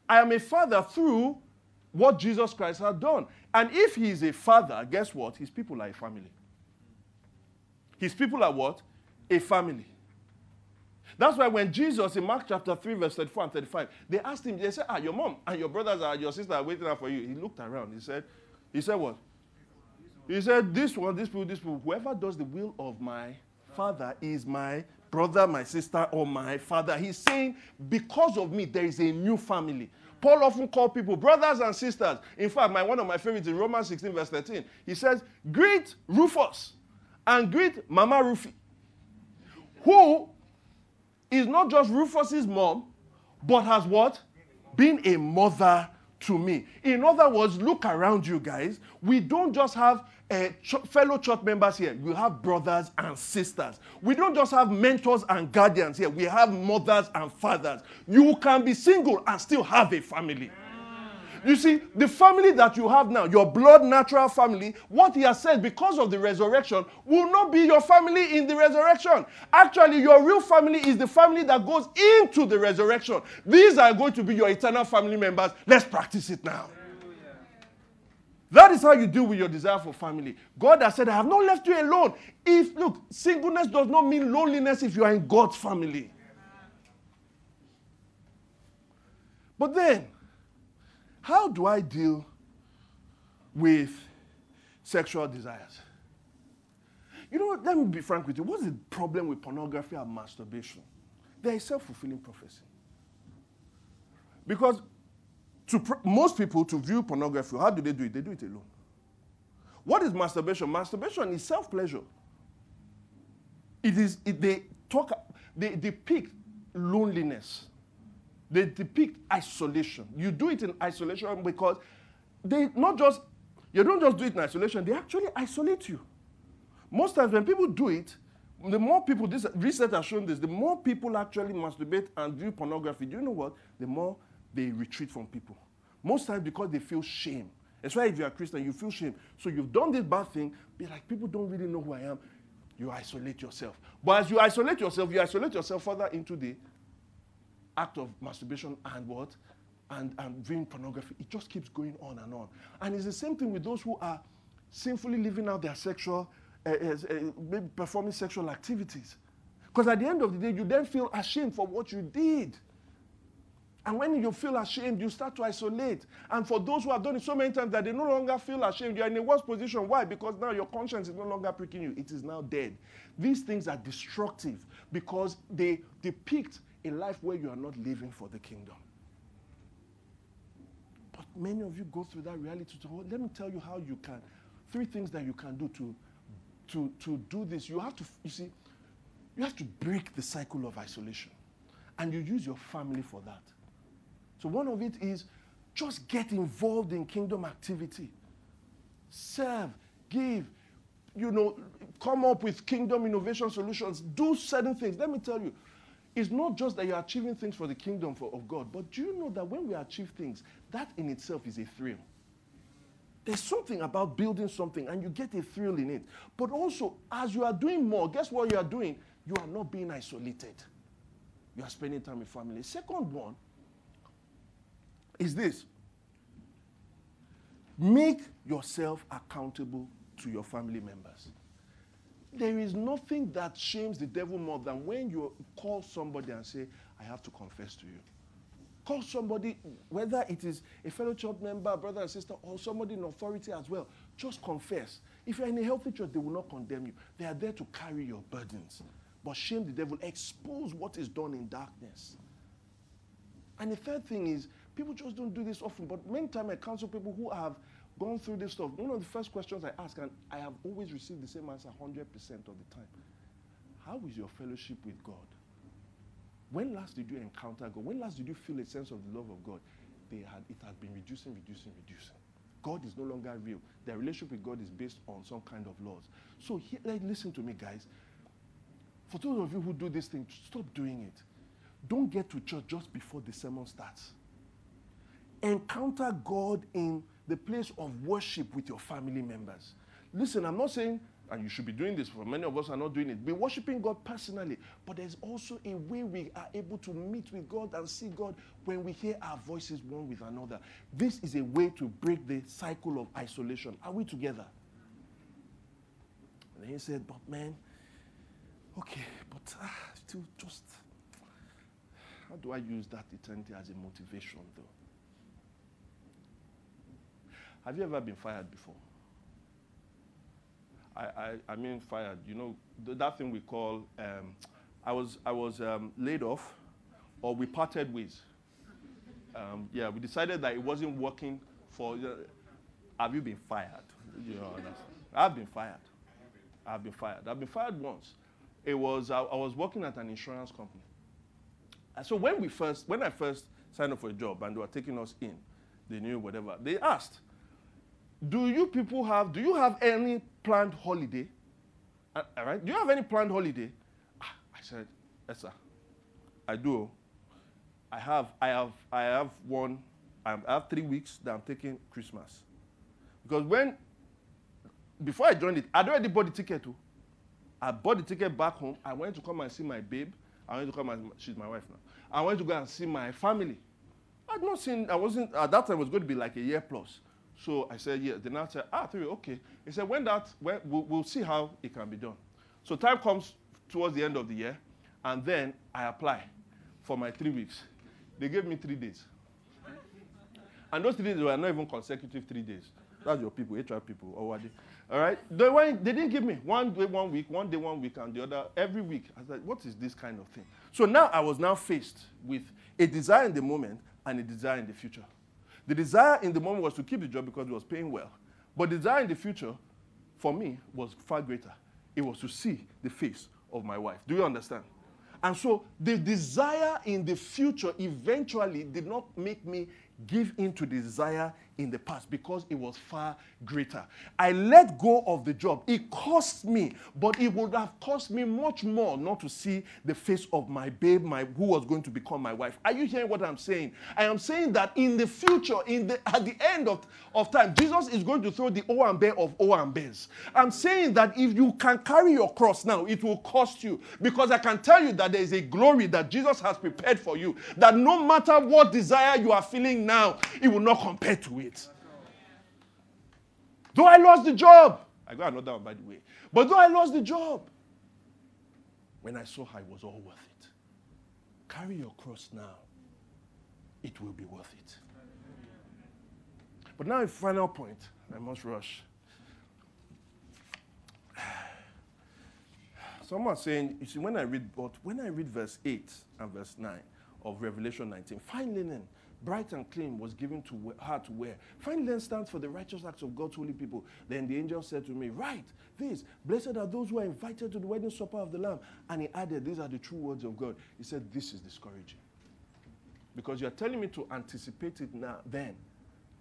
I am a father through what Jesus Christ had done. And if he is a father, guess what? His people are a family. His people are what? A family. That's why when Jesus in Mark chapter 3, verse 34 and 35, they asked him, they said, Ah, your mom and your brothers and your sister are waiting out for you. He looked around. He said, He said what? He said, This one, this people, this people, whoever does the will of my father is my brother, my sister, or my father. He's saying, Because of me, there is a new family. Paul often called people brothers and sisters. In fact, my, one of my favorites in Romans 16, verse 13, he says, Greet Rufus and greet Mama Rufi, who is not just Rufus's mom, but has what? Been a mother to me. In other words, look around you guys. We don't just have uh, ch- fellow church members here. you have brothers and sisters. We don't just have mentors and guardians here. We have mothers and fathers. You can be single and still have a family. You see, the family that you have now, your blood natural family, what he has said because of the resurrection will not be your family in the resurrection. Actually, your real family is the family that goes into the resurrection. These are going to be your eternal family members. Let's practice it now. That is how you deal with your desire for family. God has said, I have not left you alone. If, look, singleness does not mean loneliness if you are in God's family. But then, how do I deal with sexual desires? You know? Let me be frank with you. What's the problem with pornography and masturbation? They're self fulfilling prophecy. Because to most people, to view pornography, how do they do it? They do it alone. What is masturbation? Masturbation is self pleasure. It is, it, they talk, they depict loneliness. They depict isolation. You do it in isolation because they not just, you don't just do it in isolation, they actually isolate you. Most times when people do it, the more people, this research has shown this, the more people actually masturbate and view pornography, do you know what? The more they retreat from people. Most times because they feel shame. That's why if you're a Christian, you feel shame. So you've done this bad thing, be like, people don't really know who I am. You isolate yourself. But as you isolate yourself, you isolate yourself further into the act of masturbation and what? And, and viewing pornography. It just keeps going on and on. And it's the same thing with those who are sinfully living out their sexual, uh, uh, maybe performing sexual activities. Because at the end of the day, you then feel ashamed for what you did. And when you feel ashamed, you start to isolate. And for those who have done it so many times that they no longer feel ashamed, you're in a worse position. Why? Because now your conscience is no longer pricking you, it is now dead. These things are destructive because they depict a life where you are not living for the kingdom. But many of you go through that reality. So let me tell you how you can. Three things that you can do to, to, to do this. You have to, you see, you have to break the cycle of isolation. And you use your family for that. So one of it is just get involved in kingdom activity. Serve, give, you know, come up with kingdom innovation solutions, do certain things. Let me tell you, it's not just that you're achieving things for the kingdom for, of God, but do you know that when we achieve things, that in itself is a thrill? There's something about building something and you get a thrill in it. But also, as you are doing more, guess what you are doing? You are not being isolated. You are spending time with family. Second one is this make yourself accountable to your family members. There is nothing that shames the devil more than when you call somebody and say, I have to confess to you. Call somebody, whether it is a fellow church member, brother and sister, or somebody in authority as well. Just confess. If you're in a healthy church, they will not condemn you. They are there to carry your burdens. But shame the devil, expose what is done in darkness. And the third thing is, people just don't do this often, but many times I counsel people who have gone through this stuff. One of the first questions I ask, and I have always received the same answer 100% of the time How is your fellowship with God? When last did you encounter God? When last did you feel a sense of the love of God? They had, it has been reducing, reducing, reducing. God is no longer real. Their relationship with God is based on some kind of laws. So here, like, listen to me, guys. For those of you who do this thing, stop doing it. Don't get to church just before the sermon starts. Encounter God in the place of worship with your family members. Listen, I'm not saying, and you should be doing this, for many of us are not doing it, be worshiping God personally. But there's also a way we are able to meet with God and see God when we hear our voices one with another. This is a way to break the cycle of isolation. Are we together? And he said, But man, okay, but uh, still just, how do I use that eternity as a motivation though? Have you ever been fired before? I, I, I mean fired. You know, th- that thing we call, um, I was, I was um, laid off or we parted ways. Um, yeah, we decided that it wasn't working for, uh, have you been fired? You know, I've been fired. I've been fired. I've been fired once. It was, I, I was working at an insurance company. And so when we first, when I first signed up for a job and they were taking us in, they knew whatever, they asked, do you people have, do you have any planned holiday? Uh, all right, do you have any planned holiday? Ah, I said, yes, sir. I do. I have, I have, I have one, I have three weeks that I'm taking Christmas. Because when, before I joined it, I'd already bought the ticket too. I bought the ticket back home. I went to come and see my babe. I went to come and, she's my wife now. I went to go and see my family. I'd not seen, I wasn't, at that time it was going to be like a year plus. So I said, yeah. Then I said, ah, three, okay. He said, when that, we'll, we'll see how it can be done. So time comes towards the end of the year, and then I apply for my three weeks. They gave me three days. And those three days were not even consecutive three days. That's your people, HR people, or what? All right? They, went, they didn't give me one day, one week, one day, one week, and the other every week. I was like, what is this kind of thing? So now I was now faced with a desire in the moment and a desire in the future. The desire in the moment was to keep the job because it was paying well. But the desire in the future, for me, was far greater. It was to see the face of my wife. Do you understand? And so the desire in the future eventually did not make me give in to desire in the past because it was far greater. I let go of the job. It cost me, but it would have cost me much more not to see the face of my babe, my who was going to become my wife. Are you hearing what I'm saying? I am saying that in the future, in the at the end of, of time, Jesus is going to throw the Owambe of Owambes. I'm saying that if you can carry your cross now, it will cost you because I can tell you that there is a glory that Jesus has prepared for you. That no matter what desire you are feeling now, it will not compare to it. Though I lost the job, I got another one by the way. But though I lost the job, when I saw her, it was all worth it. Carry your cross now, it will be worth it. But now, a final point, I must rush. Someone saying, you see, when I read, but when I read verse 8 and verse 9 of Revelation 19, fine linen bright and clean was given to her to wear. Linen stands for the righteous acts of God's holy people. Then the angel said to me, Write this, blessed are those who are invited to the wedding supper of the Lamb. And he added, These are the true words of God. He said, This is discouraging. Because you're telling me to anticipate it now, then.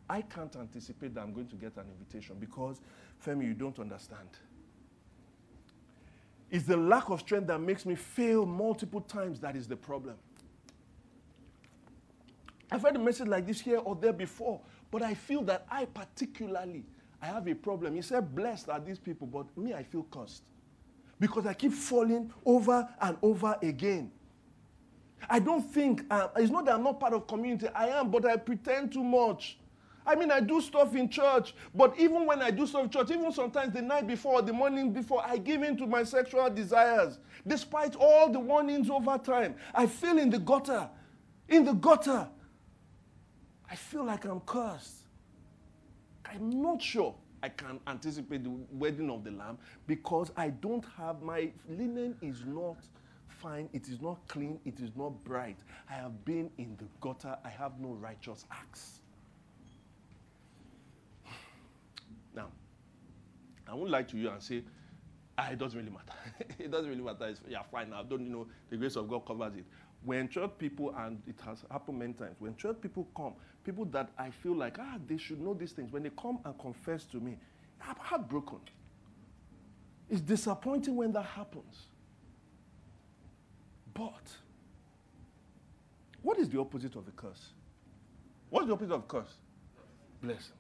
I can't anticipate that I'm going to get an invitation because, Femi, you don't understand. It's the lack of strength that makes me fail multiple times that is the problem. I've heard a message like this here or there before, but I feel that I particularly I have a problem. He said, "Blessed are these people," but me, I feel cursed because I keep falling over and over again. I don't think uh, it's not that I'm not part of community. I am, but I pretend too much. I mean, I do stuff in church, but even when I do stuff in church, even sometimes the night before or the morning before, I give in to my sexual desires. Despite all the warnings over time, I feel in the gutter. In the gutter. I feel like I'm cursed. I'm not sure I can anticipate the wedding of the Lamb because I don't have my linen is not fine, it is not clean, it is not bright. I have been in the gutter, I have no righteous acts. Now, I won't lie to you and say, ah, it doesn't really matter. it doesn't really matter. It's, yeah, fine now. Don't you know the grace of God covers it. When church people, and it has happened many times, when church people come, people that I feel like, ah, they should know these things, when they come and confess to me, I'm heartbroken. It's disappointing when that happens. But, what is the opposite of a curse? What's the opposite of curse? Blessing.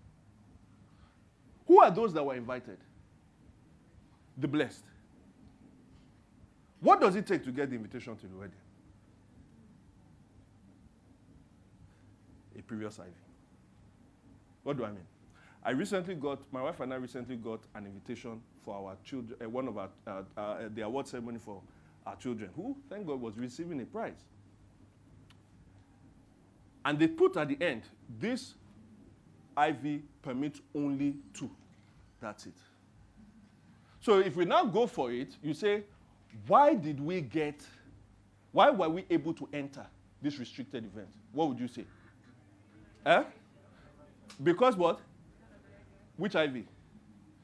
Who are those that were invited? The blessed. What does it take to get the invitation to the wedding? A previous IV. What do I mean? I recently got, my wife and I recently got an invitation for our children, uh, one of our, uh, uh, the award ceremony for our children, who, thank God, was receiving a prize. And they put at the end, this IV permits only two. That's it. So if we now go for it, you say, why did we get, why were we able to enter this restricted event? What would you say? Eh? Because what? Which IV?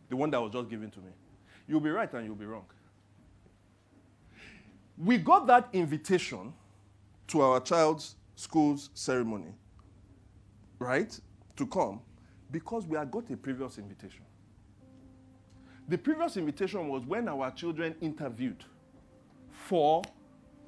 The one that was just given to me. You'll be right and you'll be wrong. We got that invitation to our child's school's ceremony, right? To come because we had got a previous invitation. The previous invitation was when our children interviewed for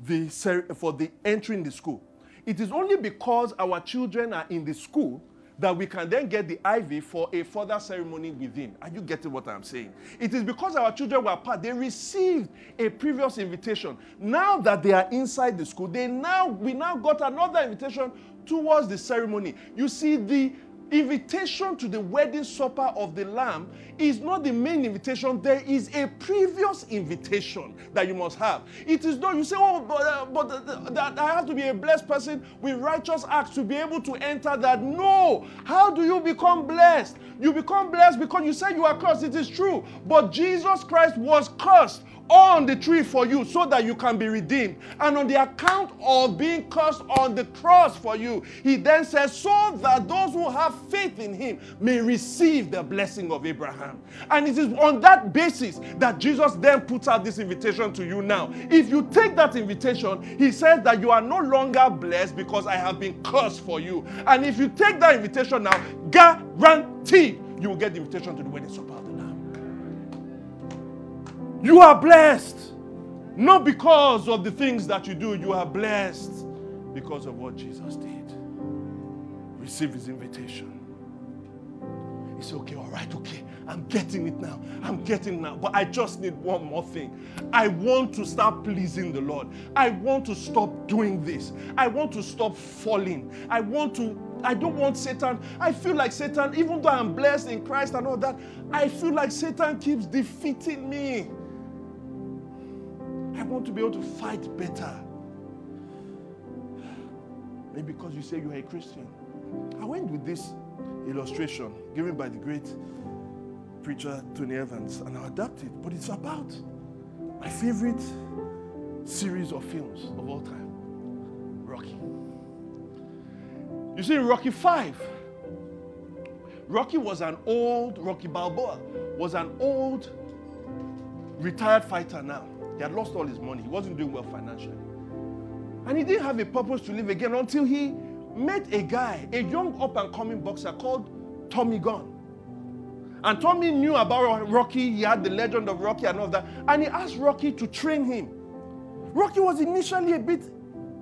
the, for the entering the school. It is only because our children are in the school that we can then get the IV for a further ceremony within. Are you getting what I'm saying? It is because our children were part, they received a previous invitation. Now that they are inside the school, they now we now got another invitation towards the ceremony. You see, the invitation to the wedding supper of the Lamb is not the main invitation. There is a previous invitation that you must have. It is not, you say, oh, but, uh, but uh, that I have to be a blessed person with righteous acts to be able to enter that. No. How do you become blessed? You become blessed because you say you are cursed. It is true. But Jesus Christ was cursed on the tree for you so that you can be redeemed. And on the account of being cursed on the cross for you, he then says, so that those who have faith in him may receive the blessing of Abraham. And it is on that basis that Jesus then puts out this invitation to you now. If you take that invitation, he says that you are no longer blessed because I have been cursed for you. And if you take that invitation now, guaranteed you will get the invitation to the wedding supper. You are blessed. Not because of the things that you do, you are blessed because of what Jesus did. Receive his invitation. Said, okay, all right, okay. I'm getting it now. I'm getting it now. But I just need one more thing. I want to start pleasing the Lord. I want to stop doing this. I want to stop falling. I want to I don't want Satan. I feel like Satan, even though I'm blessed in Christ and all that, I feel like Satan keeps defeating me. I want to be able to fight better. Maybe because you say you are a Christian. I went with this illustration given by the great preacher Tony Evans and I adapted, but it's about my favorite series of films of all time Rocky. You see, Rocky 5, Rocky was an old, Rocky Balboa was an old retired fighter now. He had lost all his money. He wasn't doing well financially. And he didn't have a purpose to live again until he met a guy, a young up and coming boxer called Tommy Gunn. And Tommy knew about Rocky. He had the legend of Rocky and all that. And he asked Rocky to train him. Rocky was initially a bit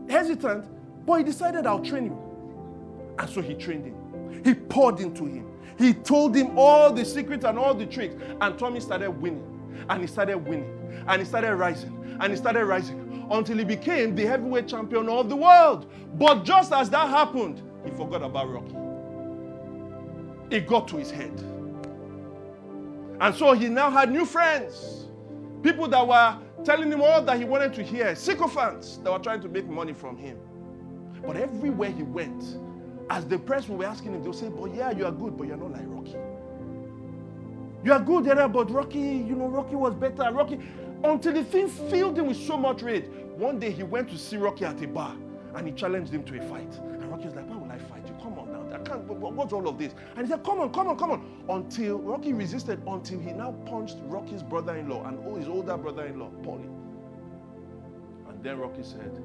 hesitant, but he decided, I'll train you. And so he trained him. He poured into him. He told him all the secrets and all the tricks. And Tommy started winning. And he started winning and he started rising and he started rising until he became the heavyweight champion of the world. But just as that happened, he forgot about Rocky. It got to his head. And so he now had new friends. People that were telling him all that he wanted to hear, sycophants that were trying to make money from him. But everywhere he went, as the press were asking him, they'll say, But yeah, you are good, but you're not like Rocky. You are good, yeah, but Rocky, you know, Rocky was better. Rocky, until the thing filled him with so much rage. One day he went to see Rocky at a bar and he challenged him to a fight. And Rocky was like, Why will I fight you? Come on now. I can't, what's all of this? And he said, Come on, come on, come on. Until Rocky resisted, until he now punched Rocky's brother in law and his older brother in law, Paulie. And then Rocky said,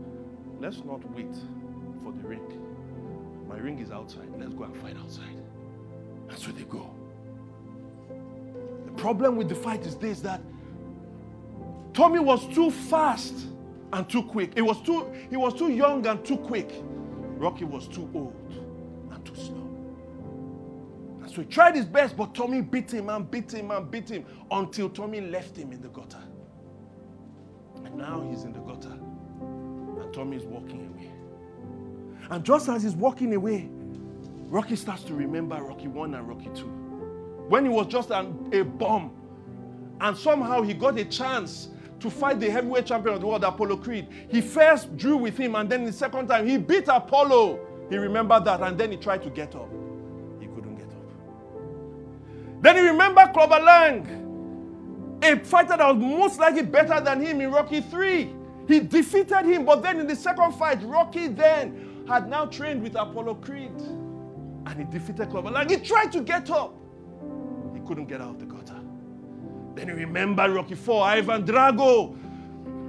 let's not wait for the ring. My ring is outside. Let's go and fight outside. That's where they go. Problem with the fight is this that Tommy was too fast and too quick. It was too, he was too young and too quick. Rocky was too old and too slow. And so he tried his best, but Tommy beat him and beat him and beat him until Tommy left him in the gutter. And now he's in the gutter. And Tommy is walking away. And just as he's walking away, Rocky starts to remember Rocky 1 and Rocky 2. When he was just an, a bomb. And somehow he got a chance to fight the heavyweight champion of the world, Apollo Creed. He first drew with him, and then the second time he beat Apollo. He remembered that, and then he tried to get up. He couldn't get up. Then he remembered Clubber Lang, a fighter that was most likely better than him in Rocky 3. He defeated him, but then in the second fight, Rocky then had now trained with Apollo Creed. And he defeated Clubber Lang. He tried to get up. Couldn't get out of the gutter. Then you remember Rocky Four, Ivan Drago,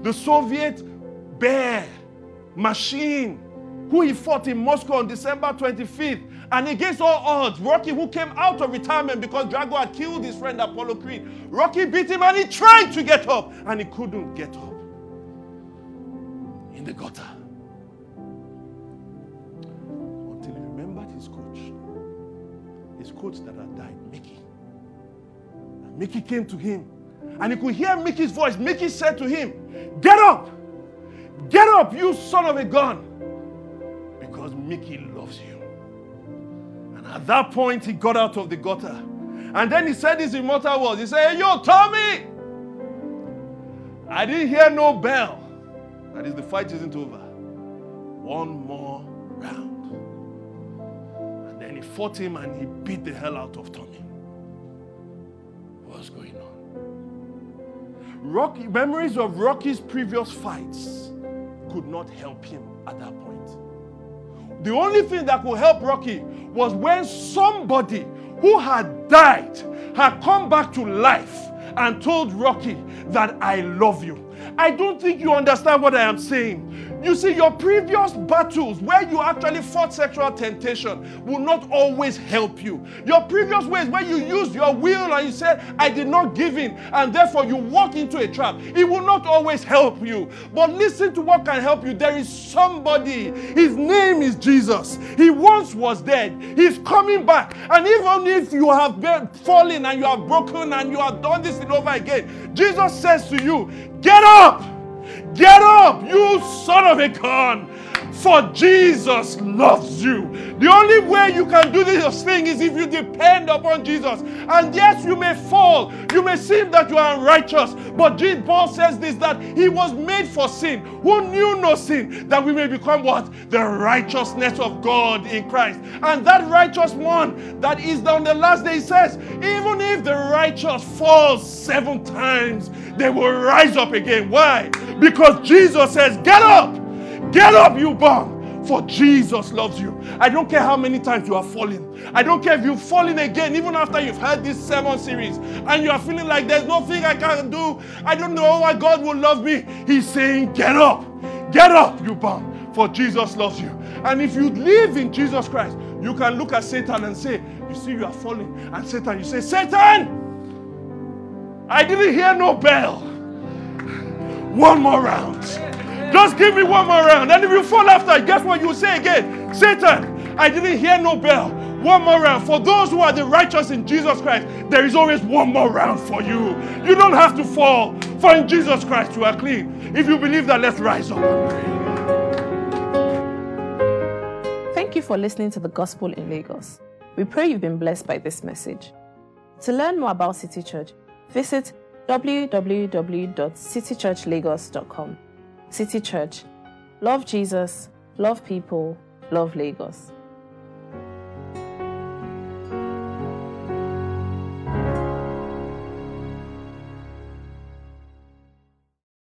the Soviet bear machine, who he fought in Moscow on December 25th. And against all odds, Rocky, who came out of retirement because Drago had killed his friend Apollo Creed, Rocky beat him and he tried to get up and he couldn't get up in the gutter. Until he remembered his coach, his coach that had died, Mickey. Mickey came to him and he could hear Mickey's voice. Mickey said to him, Get up! Get up, you son of a gun! Because Mickey loves you. And at that point, he got out of the gutter. And then he said his immortal words. He said, hey, Yo, Tommy! I didn't hear no bell. That is, the fight isn't over. One more round. And then he fought him and he beat the hell out of Tommy. What's going on? Rocky, memories of Rocky's previous fights could not help him at that point. The only thing that could help Rocky was when somebody who had died had come back to life and told Rocky that I love you. I don't think you understand what I am saying. You see, your previous battles where you actually fought sexual temptation will not always help you. Your previous ways where you used your will and you said, I did not give in, and therefore you walk into a trap, it will not always help you. But listen to what can help you. There is somebody, his name is Jesus. He once was dead, he's coming back. And even if you have been fallen and you have broken and you have done this and over again, Jesus says to you, Get up! Get up, you son of a gun! For Jesus loves you. The only way you can do this thing is if you depend upon Jesus. And yes, you may fall. You may seem that you are unrighteous. But Paul says this that he was made for sin, who knew no sin, that we may become what? The righteousness of God in Christ. And that righteous one that is on the last day says, even if the righteous falls seven times, they will rise up again. Why? Because Jesus says, Get up! Get up, you bum, for Jesus loves you. I don't care how many times you are falling. I don't care if you've fallen again, even after you've heard this sermon series, and you are feeling like there's nothing I can do. I don't know why God will love me. He's saying, Get up, get up, you bum, for Jesus loves you. And if you live in Jesus Christ, you can look at Satan and say, You see, you are falling. And Satan, you say, Satan, I didn't hear no bell. One more round. Just give me one more round. And if you fall after, guess what you say again? Satan, I didn't hear no bell. One more round. For those who are the righteous in Jesus Christ, there is always one more round for you. You don't have to fall. For in Jesus Christ, you are clean. If you believe that, let's rise up. Thank you for listening to the Gospel in Lagos. We pray you've been blessed by this message. To learn more about City Church, visit www.citychurchlagos.com. City Church. Love Jesus, love people, love Lagos.